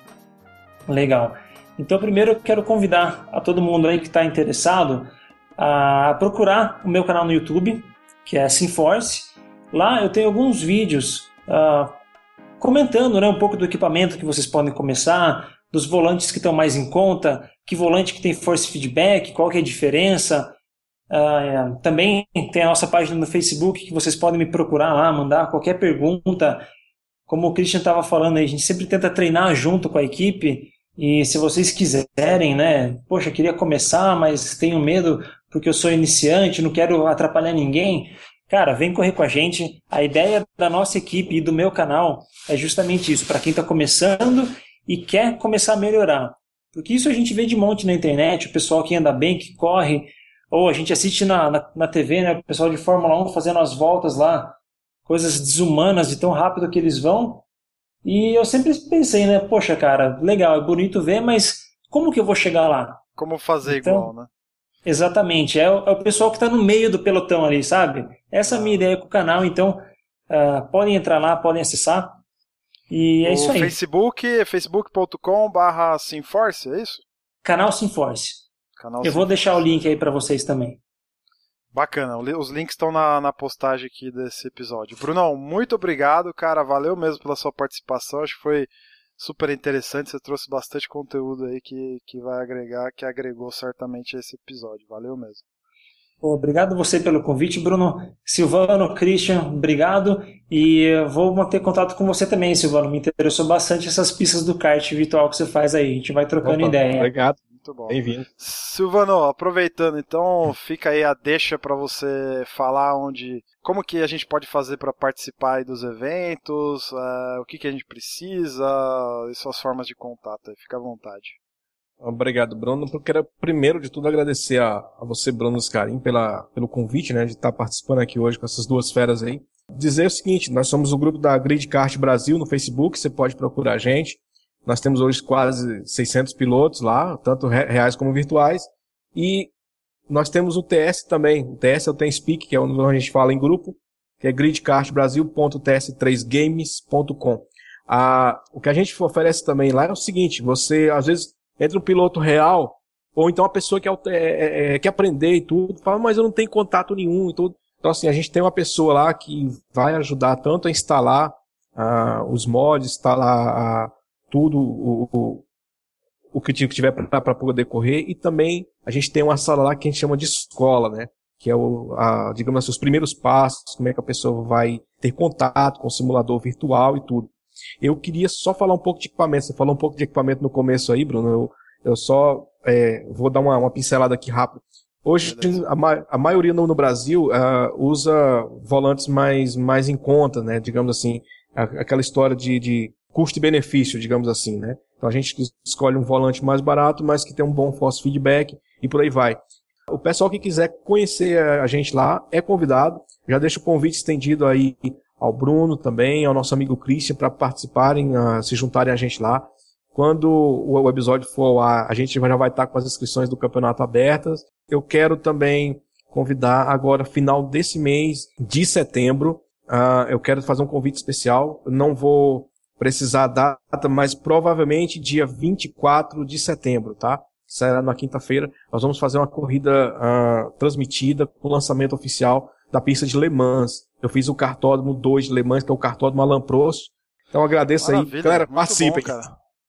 Legal. Então, primeiro eu quero convidar a todo mundo aí que está interessado a procurar o meu canal no YouTube, que é Simforce. Lá eu tenho alguns vídeos uh, comentando né, um pouco do equipamento que vocês podem começar, dos volantes que estão mais em conta, que volante que tem force feedback, qual que é a diferença. Uh, também tem a nossa página no Facebook que vocês podem me procurar lá, mandar qualquer pergunta. Como o Christian estava falando aí, a gente sempre tenta treinar junto com a equipe e se vocês quiserem, né? Poxa, queria começar, mas tenho medo porque eu sou iniciante, não quero atrapalhar ninguém. Cara, vem correr com a gente. A ideia da nossa equipe e do meu canal é justamente isso, para quem está começando e quer começar a melhorar. Porque isso a gente vê de monte na internet, o pessoal que anda bem, que corre, ou a gente assiste na, na, na TV, né, o pessoal de Fórmula 1 fazendo as voltas lá, coisas desumanas de tão rápido que eles vão, e eu sempre pensei, né? Poxa, cara, legal, é bonito ver, mas como que eu vou chegar lá? Como fazer então, igual, né? Exatamente, é o, é o pessoal que está no meio do pelotão ali, sabe? Essa é a minha ideia com o canal, então uh, podem entrar lá, podem acessar. E é o isso aí. Facebook é facebook.com/barra Simforce, é isso? Canal Simforce. Canal eu Simforce. vou deixar o link aí para vocês também. Bacana, os links estão na, na postagem aqui desse episódio. Brunão, muito obrigado, cara. Valeu mesmo pela sua participação. Acho que foi super interessante. Você trouxe bastante conteúdo aí que, que vai agregar, que agregou certamente esse episódio. Valeu mesmo. Obrigado você pelo convite, Bruno. Silvano, Christian, obrigado. E vou manter contato com você também, Silvano. Me interessou bastante essas pistas do kart virtual que você faz aí. A gente vai trocando Opa, ideia. Obrigado. Muito bom. Bem-vindo. Silvano, aproveitando, então fica aí a deixa para você falar onde, como que a gente pode fazer para participar dos eventos, uh, o que, que a gente precisa e suas formas de contato. Aí. Fica à vontade. Obrigado, Bruno. Eu quero primeiro de tudo agradecer a, a você, Bruno Scarim, pela, pelo convite, né, de estar participando aqui hoje com essas duas feras aí. Dizer o seguinte, nós somos o grupo da Grid Kart Brasil no Facebook, você pode procurar a gente. Nós temos hoje quase 600 pilotos lá, tanto reais como virtuais. E nós temos o TS também. O TS é o TenSpeak, que é onde a gente fala em grupo, que é gridkartbrasil.ts3games.com. Ah, o que a gente oferece também lá é o seguinte, você às vezes entre um piloto real ou então a pessoa que é, é, é, quer aprender e tudo, fala, mas eu não tenho contato nenhum e tudo. Então, assim, a gente tem uma pessoa lá que vai ajudar tanto a instalar uh, os mods, instalar uh, tudo, o, o, o que tiver para poder correr, e também a gente tem uma sala lá que a gente chama de escola, né? Que é o, a, digamos assim, os primeiros passos, como é que a pessoa vai ter contato com o simulador virtual e tudo. Eu queria só falar um pouco de equipamento. Você falou um pouco de equipamento no começo aí, Bruno. Eu, eu só é, vou dar uma, uma, pincelada aqui rápido. Hoje, a, ma a maioria no, no Brasil uh, usa volantes mais, mais em conta, né? Digamos assim, a, aquela história de, de custo e benefício, digamos assim, né? Então a gente escolhe um volante mais barato, mas que tem um bom force feedback e por aí vai. O pessoal que quiser conhecer a gente lá é convidado. Já deixo o convite estendido aí ao Bruno também, ao nosso amigo Christian para participarem, uh, se juntarem a gente lá. Quando o episódio for ao ar, a gente já vai estar com as inscrições do campeonato abertas. Eu quero também convidar agora, final desse mês de setembro, uh, eu quero fazer um convite especial. Não vou precisar a data, mas provavelmente dia 24 de setembro, tá? Será na quinta-feira. Nós vamos fazer uma corrida uh, transmitida com o lançamento oficial da pista de Le Mans. Eu fiz o cartódromo 2 de Le Mans, que é o cartódromo Alan Prost. Então agradeço Maravilha, aí. Galera, participem. Bom,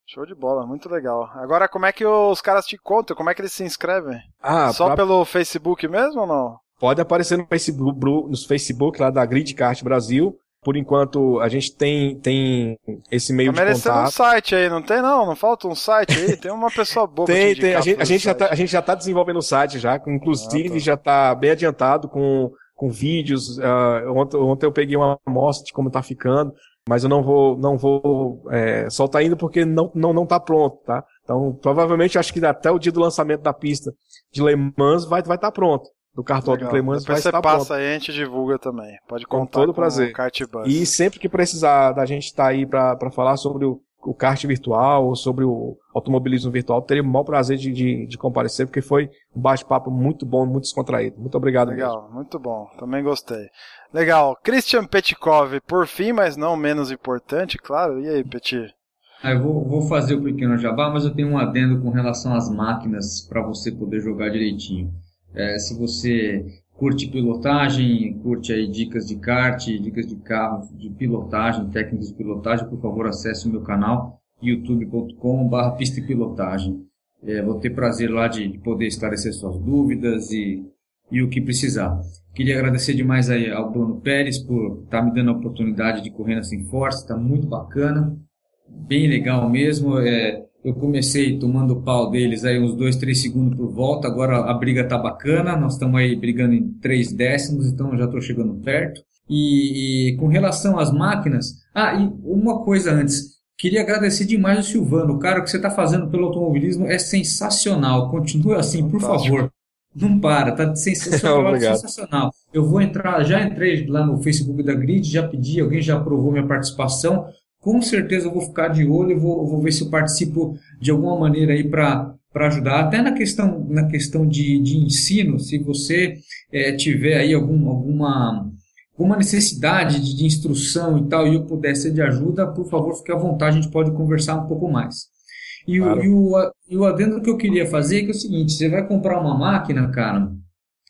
Show de bola, muito legal. Agora, como é que os caras te contam? Como é que eles se inscrevem? Ah, Só pra... pelo Facebook mesmo ou não? Pode aparecer no Facebook, no Facebook lá da Grid Kart Brasil. Por enquanto, a gente tem, tem esse meio tá de contato. um site aí, não tem não? Não falta um site aí? Tem uma pessoa boa Tem, tem. A gente, a, gente já tá, a gente já tá desenvolvendo o site já, inclusive ah, tá. já tá bem adiantado com, com vídeos. Uh, ontem, ontem eu peguei uma amostra de como tá ficando mas eu não vou, não vou é, soltar ainda porque não, não, não tá pronto, tá? Então, provavelmente, acho que até o dia do lançamento da pista de Le Mans vai estar vai tá pronto. Do cartódromo de Le Mans Depois vai estar passa pronto. aí e a gente divulga também. Pode contar com todo prazer. o E sempre que precisar da gente estar tá aí para falar sobre o, o kart virtual ou sobre o automobilismo virtual, teria o maior prazer de, de, de comparecer, porque foi um bate-papo muito bom, muito descontraído. Muito obrigado. Legal, mesmo. muito bom. Também gostei. Legal. Christian Petkov, por fim, mas não menos importante, claro. E aí, Petit? Ah, eu vou, vou, fazer o pequeno jabá, mas eu tenho um adendo com relação às máquinas para você poder jogar direitinho. É, se você curte pilotagem, curte aí dicas de kart, dicas de carro, de pilotagem, técnicas de pilotagem, por favor acesse o meu canal youtube.com.br pista e pilotagem. É, vou ter prazer lá de, de poder esclarecer suas dúvidas e, e o que precisar. Queria agradecer demais aí ao Bruno Pérez por estar tá me dando a oportunidade de correr na Sem Force, está muito bacana, bem legal mesmo. É, eu comecei tomando pau deles aí uns 2, 3 segundos por volta, agora a briga tá bacana, nós estamos aí brigando em 3 décimos, então já estou chegando perto. E, e, com relação às máquinas, ah, e uma coisa antes, queria agradecer demais o Silvano, cara, o que você está fazendo pelo automobilismo é sensacional, continue assim, por favor. Não para, tá sensacional, sensacional. Eu vou entrar, já entrei lá no Facebook da Grid, já pedi, alguém já aprovou minha participação. Com certeza eu vou ficar de olho e vou, vou ver se eu participo de alguma maneira aí para para ajudar até na questão na questão de, de ensino se você é, tiver aí algum, alguma alguma necessidade de, de, instrução e tal e eu puder ser de ajuda por favor fique à vontade a gente pode conversar um pouco mais e, claro. o, e, o, e o adendo que eu queria fazer é que é o seguinte: você vai comprar uma máquina, cara,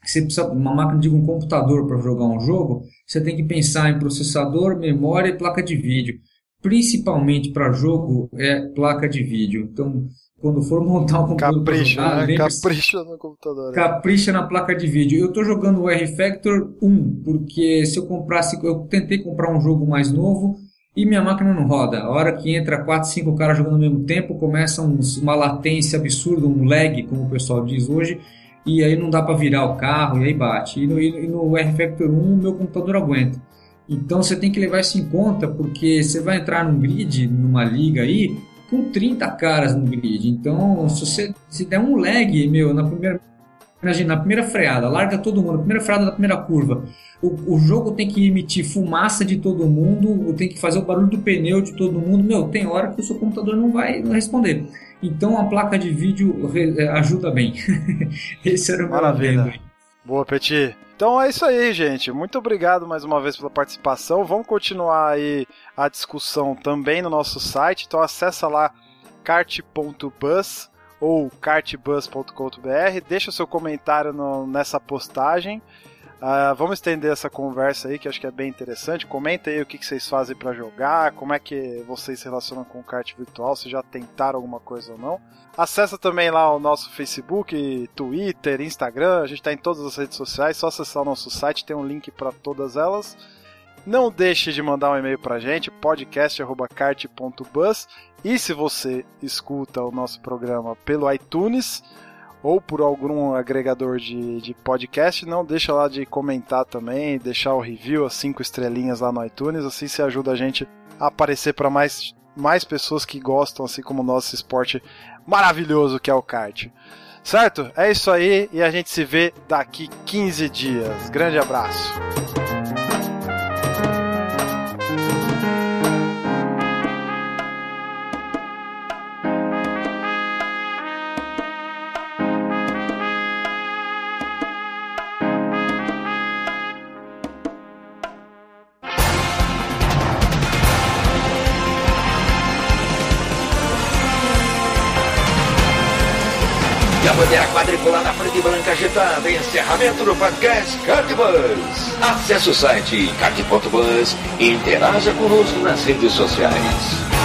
você precisa uma máquina, digo, um computador para jogar um jogo, você tem que pensar em processador, memória e placa de vídeo. Principalmente para jogo é placa de vídeo. Então, quando for montar um computador, capricha, jogar, né? capricha no computador. Capricha na placa de vídeo. Eu estou jogando o R-Factor 1, porque se eu comprasse, eu tentei comprar um jogo mais novo, e minha máquina não roda. A hora que entra 4, 5 caras jogando ao mesmo tempo, começa uns, uma latência absurda, um lag, como o pessoal diz hoje, e aí não dá para virar o carro e aí bate. E no, e no R-Factor 1 o meu computador aguenta. Então você tem que levar isso em conta, porque você vai entrar num grid, numa liga aí, com 30 caras no grid. Então, se você se der um lag, meu, na primeira Imagina, na primeira freada, larga todo mundo, na primeira freada da primeira curva. O, o jogo tem que emitir fumaça de todo mundo, tem que fazer o barulho do pneu de todo mundo. Meu, tem hora que o seu computador não vai responder. Então a placa de vídeo ajuda bem. Esse era o meu Maravilha. Boa, Petit. Então é isso aí, gente. Muito obrigado mais uma vez pela participação. Vamos continuar aí a discussão também no nosso site. Então acessa lá kart.bus ou cartbus.com.br. Deixa o seu comentário no, nessa postagem. Uh, vamos estender essa conversa aí, que acho que é bem interessante. Comenta aí o que, que vocês fazem para jogar, como é que vocês se relacionam com o kart virtual, se já tentaram alguma coisa ou não. Acessa também lá o nosso Facebook, Twitter, Instagram, a gente está em todas as redes sociais, só acessar o nosso site, tem um link para todas elas. Não deixe de mandar um e-mail pra gente, podcast.kart.bus. E se você escuta o nosso programa pelo iTunes, ou por algum agregador de, de podcast, não deixa lá de comentar também, deixar o review, as cinco estrelinhas lá no iTunes, assim você ajuda a gente a aparecer para mais, mais pessoas que gostam, assim como o nosso esporte maravilhoso que é o kart. Certo? É isso aí e a gente se vê daqui 15 dias. Grande abraço. Bandeira quadriculada na frente branca agitada. Encerramento do podcast Cartbus. Acesse o site card.bus e interaja conosco nas redes sociais.